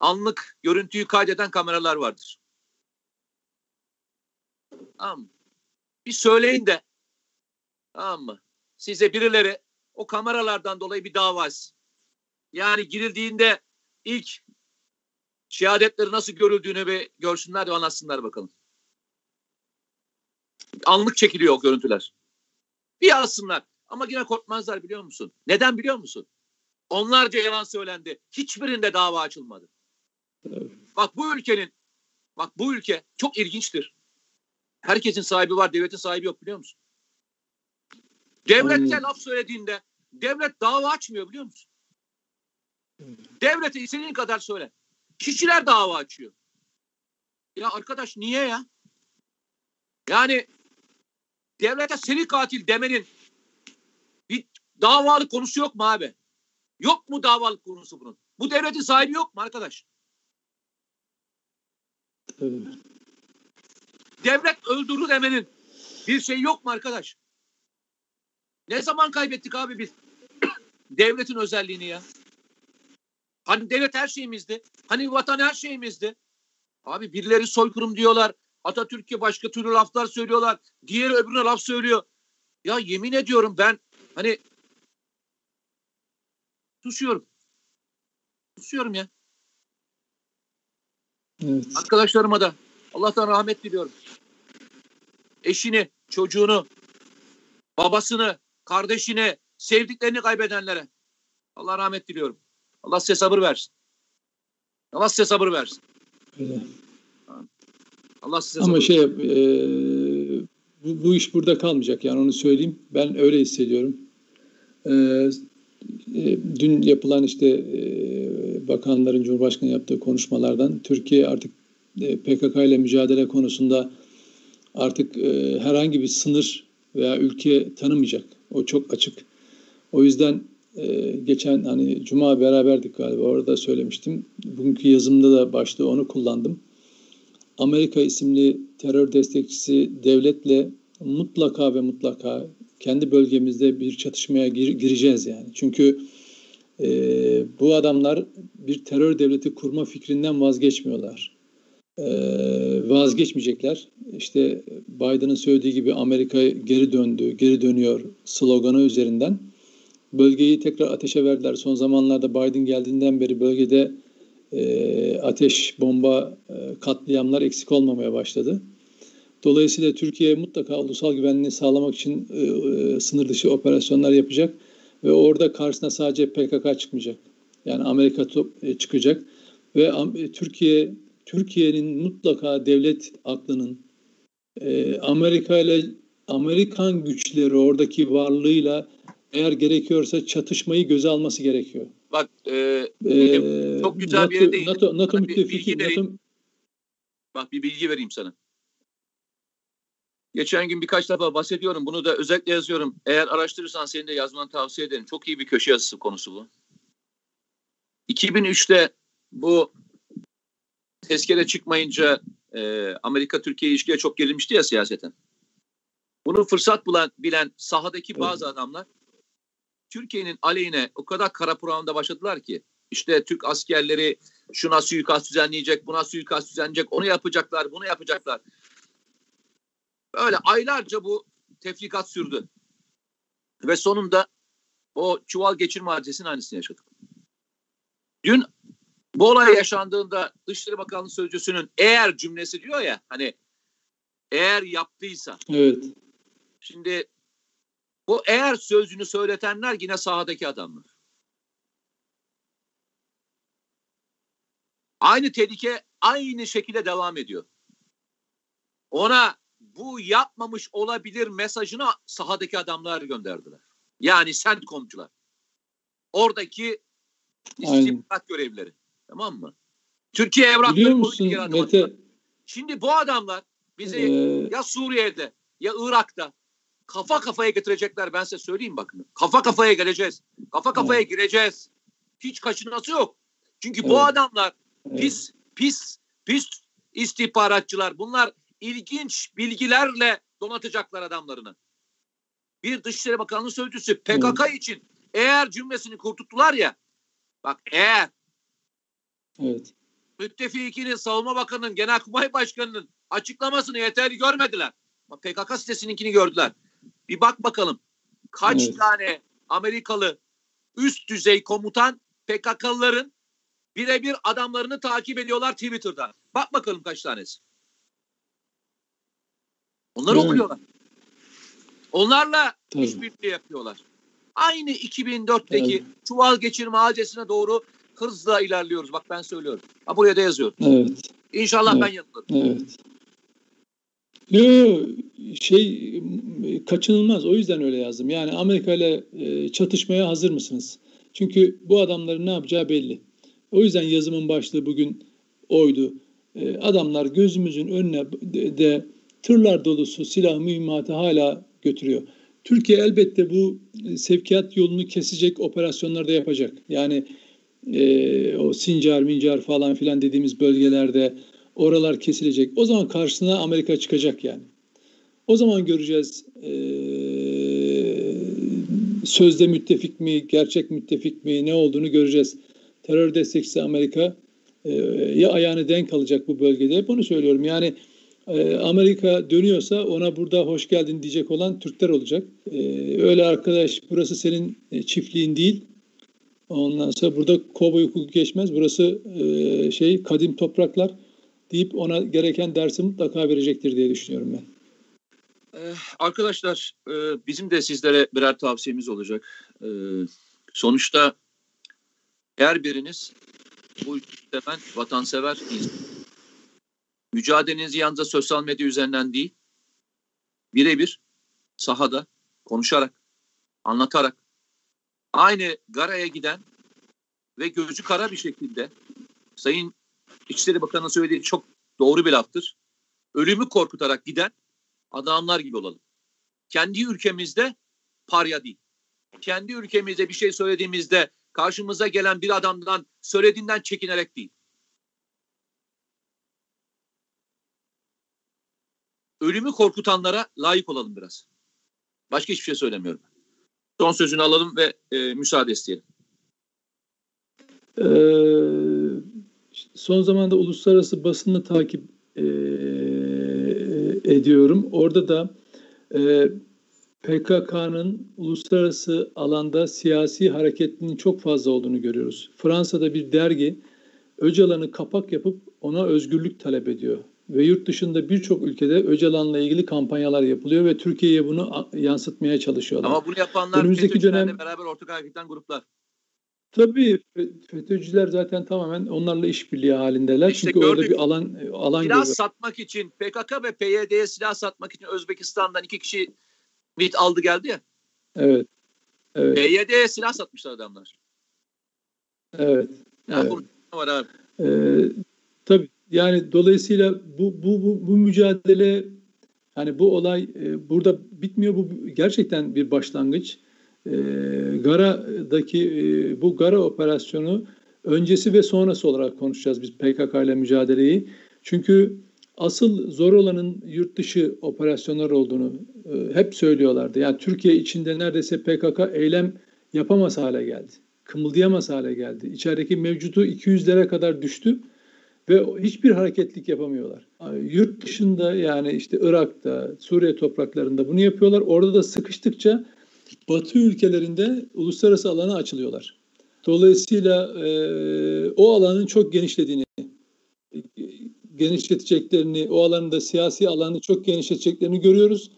anlık görüntüyü kaydeden kameralar vardır. Tamam mı? Bir söyleyin de tamam mı? Size birileri o kameralardan dolayı bir dava. Yani girildiğinde ilk şehadetleri nasıl görüldüğünü bir görsünler ve anlatsınlar bakalım. Anlık çekiliyor o görüntüler. Bir alsınlar. Ama yine korkmazlar biliyor musun? Neden biliyor musun? Onlarca yalan söylendi. Hiçbirinde dava açılmadı. Evet. Bak bu ülkenin, bak bu ülke çok ilginçtir. Herkesin sahibi var, devletin sahibi yok biliyor musun? Anladım. laf söylediğinde devlet dava açmıyor biliyor musun? Devlete istediğin kadar söyle. Kişiler dava açıyor. Ya arkadaş niye ya? Yani devlete seri katil demenin bir davalık konusu yok mu abi? Yok mu davalık konusu bunun? Bu devletin sahibi yok mu arkadaş? Devlet öldürür demenin bir şey yok mu arkadaş? Ne zaman kaybettik abi biz devletin özelliğini ya? Hani devlet her şeyimizdi. Hani vatan her şeyimizdi. Abi birileri soykırım diyorlar. Atatürk'e başka türlü laflar söylüyorlar. Diğeri öbürüne laf söylüyor. Ya yemin ediyorum ben hani susuyorum. Susuyorum ya. Evet. Arkadaşlarıma da Allah'tan rahmet diliyorum. Eşini, çocuğunu, babasını, kardeşini, sevdiklerini kaybedenlere Allah rahmet diliyorum. Allah size sabır versin. Allah size sabır versin. Öyle. Allah size Ama sabır şey e, bu, bu iş burada kalmayacak yani onu söyleyeyim. Ben öyle hissediyorum. E, e, dün yapılan işte e, bakanların Cumhurbaşkanı yaptığı konuşmalardan Türkiye artık e, PKK ile mücadele konusunda artık e, herhangi bir sınır veya ülke tanımayacak. O çok açık. O yüzden e, geçen hani Cuma beraberdik galiba orada söylemiştim. Bugünkü yazımda da başta onu kullandım. Amerika isimli terör destekçisi devletle mutlaka ve mutlaka kendi bölgemizde bir çatışmaya gir- gireceğiz yani. Çünkü e, bu adamlar bir terör devleti kurma fikrinden vazgeçmiyorlar. E, vazgeçmeyecekler. İşte Biden'ın söylediği gibi Amerika geri döndü, geri dönüyor sloganı üzerinden bölgeyi tekrar ateşe verdiler. Son zamanlarda Biden geldiğinden beri bölgede e, ateş, bomba, e, katliamlar eksik olmamaya başladı. Dolayısıyla Türkiye mutlaka ulusal güvenliğini sağlamak için e, e, sınır dışı operasyonlar yapacak ve orada karşısına sadece PKK çıkmayacak. Yani Amerika top, e, çıkacak ve e, Türkiye Türkiye'nin mutlaka devlet aklının e, Amerika ile Amerikan güçleri oradaki varlığıyla eğer gerekiyorsa çatışmayı göze alması gerekiyor. Bak e, Ee, çok güzel NATO, bir yere değindin. NATO, NATO Sana müttefiki. NATO, bak bir bilgi vereyim sana. Geçen gün birkaç defa bahsediyorum. Bunu da özellikle yazıyorum. Eğer araştırırsan senin de yazmanı tavsiye ederim. Çok iyi bir köşe yazısı konusu bu. 2003'te bu tezkere çıkmayınca e, Amerika-Türkiye ilişkiye çok gerilmişti ya siyaseten. Bunu fırsat bulan, bilen sahadaki bazı adamlar Türkiye'nin aleyhine o kadar kara programda başladılar ki işte Türk askerleri şuna suikast düzenleyecek, buna suikast düzenleyecek, onu yapacaklar, bunu yapacaklar. Böyle aylarca bu tefrikat sürdü. Ve sonunda o çuval geçirme hadisesinin aynısını yaşadık. Dün bu olay yaşandığında Dışişleri Bakanlığı Sözcüsü'nün eğer cümlesi diyor ya hani Eğer yaptıysa. Evet. Şimdi bu eğer sözünü söyletenler yine sahadaki adamlar. Aynı tehlike aynı şekilde devam ediyor. Ona bu yapmamış olabilir mesajını sahadaki adamlar gönderdiler. Yani sen komcular. Oradaki istihbarat görevlileri. Tamam mı? Türkiye evrakları musun Mete? Şimdi bu adamlar bizi ee... ya Suriye'de ya Irak'ta kafa kafaya getirecekler ben size söyleyeyim bakın. Kafa kafaya geleceğiz. Kafa kafaya evet. gireceğiz. Hiç kaçınması yok. Çünkü evet. bu adamlar pis evet. pis pis istihbaratçılar. Bunlar ilginç bilgilerle donatacaklar adamlarını. Bir Dışişleri Bakanlığı Sözcüsü PKK evet. için eğer cümlesini kurtuttular ya bak eğer evet. müttefikinin, savunma bakanının, genelkurmay başkanının açıklamasını yeterli görmediler. Bak PKK sitesininkini gördüler. Bir bak bakalım kaç evet. tane Amerikalı üst düzey komutan PKK'lıların birebir adamlarını takip ediyorlar Twitter'da. Bak bakalım kaç tanesi. Onları evet. okuyorlar. Onlarla Tabii. işbirliği yapıyorlar. Aynı 2004'teki evet. çuval geçirme acesine doğru hızla ilerliyoruz. Bak ben söylüyorum. Ha buraya da yazıyorum. Evet. İnşallah evet. ben yanılırım. Evet. Yo, şey kaçınılmaz. O yüzden öyle yazdım. Yani Amerika ile e, çatışmaya hazır mısınız? Çünkü bu adamların ne yapacağı belli. O yüzden yazımın başlığı bugün oydu. E, adamlar gözümüzün önüne de, tırlar dolusu silah mühimmatı hala götürüyor. Türkiye elbette bu sevkiyat yolunu kesecek operasyonlar da yapacak. Yani e, o Sincar, Mincar falan filan dediğimiz bölgelerde oralar kesilecek. O zaman karşısına Amerika çıkacak yani. O zaman göreceğiz e, sözde müttefik mi, gerçek müttefik mi ne olduğunu göreceğiz. Terör destekçisi Amerika e, ya ayağını denk alacak bu bölgede. Hep onu söylüyorum. Yani e, Amerika dönüyorsa ona burada hoş geldin diyecek olan Türkler olacak. E, öyle arkadaş burası senin e, çiftliğin değil. Ondan sonra burada kovboy hukuku geçmez. Burası e, şey kadim topraklar deyip ona gereken dersi mutlaka verecektir diye düşünüyorum ben. Ee, arkadaşlar e, bizim de sizlere birer tavsiyemiz olacak. Ee, sonuçta her biriniz bu ülkeden vatansever. Mücadelenizi yalnızca sosyal medya üzerinden değil, birebir sahada konuşarak, anlatarak, aynı Gara'ya giden ve gözü kara bir şekilde Sayın İçişleri Bakanı'nın söylediği çok doğru bir laftır. Ölümü korkutarak giden adamlar gibi olalım. Kendi ülkemizde parya değil. Kendi ülkemizde bir şey söylediğimizde karşımıza gelen bir adamdan söylediğinden çekinerek değil. Ölümü korkutanlara layık olalım biraz. Başka hiçbir şey söylemiyorum. Son sözünü alalım ve e, müsaade isteyelim. Ee, son zamanda uluslararası basını takip e, ediyorum. Orada da e, PKK'nın uluslararası alanda siyasi hareketinin çok fazla olduğunu görüyoruz. Fransa'da bir dergi Öcalan'ı kapak yapıp ona özgürlük talep ediyor. Ve yurt dışında birçok ülkede Öcalan'la ilgili kampanyalar yapılıyor ve Türkiye'ye bunu yansıtmaya çalışıyorlar. Ama bunu yapanlar Önümüzdeki dönem beraber ortak hareketten gruplar. Tabii FETÖ'cüler zaten tamamen onlarla işbirliği halindeler. İşte Çünkü gördük, orada bir alan alan silah gibi. satmak için PKK ve PYD'ye silah satmak için Özbekistan'dan iki kişi MİT aldı geldi ya. Evet. evet. PYD'ye silah satmışlar adamlar. Evet. Ya evet. var abi. Ee, tabii yani dolayısıyla bu bu bu, bu mücadele yani bu olay e, burada bitmiyor. Bu gerçekten bir başlangıç. E, Gara'daki bu Gara operasyonu öncesi ve sonrası olarak konuşacağız biz PKK ile mücadeleyi. Çünkü asıl zor olanın yurt dışı operasyonlar olduğunu e, hep söylüyorlardı. Yani Türkiye içinde neredeyse PKK eylem yapamaz hale geldi. Kımıldayamaz hale geldi. İçerideki mevcudu 200'lere kadar düştü ve hiçbir hareketlik yapamıyorlar. Yurt dışında yani işte Irak'ta, Suriye topraklarında bunu yapıyorlar. Orada da sıkıştıkça Batı ülkelerinde uluslararası alana açılıyorlar. Dolayısıyla e, o alanın çok genişlediğini genişleteceklerini, o alanında siyasi alanı çok genişleteceklerini görüyoruz.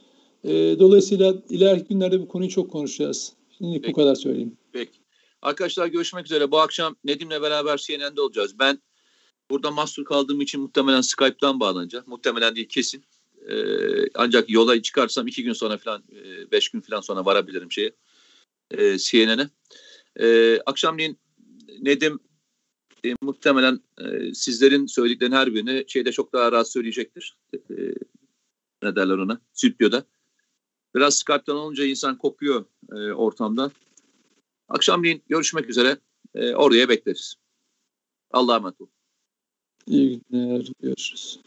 E, dolayısıyla ileriki günlerde bu konuyu çok konuşacağız. Şimdi bu kadar söyleyeyim. Peki. Arkadaşlar görüşmek üzere. Bu akşam Nedim'le beraber CNN'de olacağız. Ben burada mahsur kaldığım için muhtemelen Skype'tan bağlanacağım. Muhtemelen değil kesin. Ee, ancak yola çıkarsam iki gün sonra falan, e, beş gün falan sonra varabilirim şeye, e, CNN'e. E, akşamleyin Nedim e, muhtemelen e, sizlerin söylediklerinin her birini şeyde çok daha rahat söyleyecektir. E, ne derler ona? Stüdyoda. Biraz Skype'tan olunca insan kopuyor e, ortamda. Akşamleyin görüşmek üzere. E, oraya bekleriz. Allah'a emanet olun. İyi günler. Görüşürüz.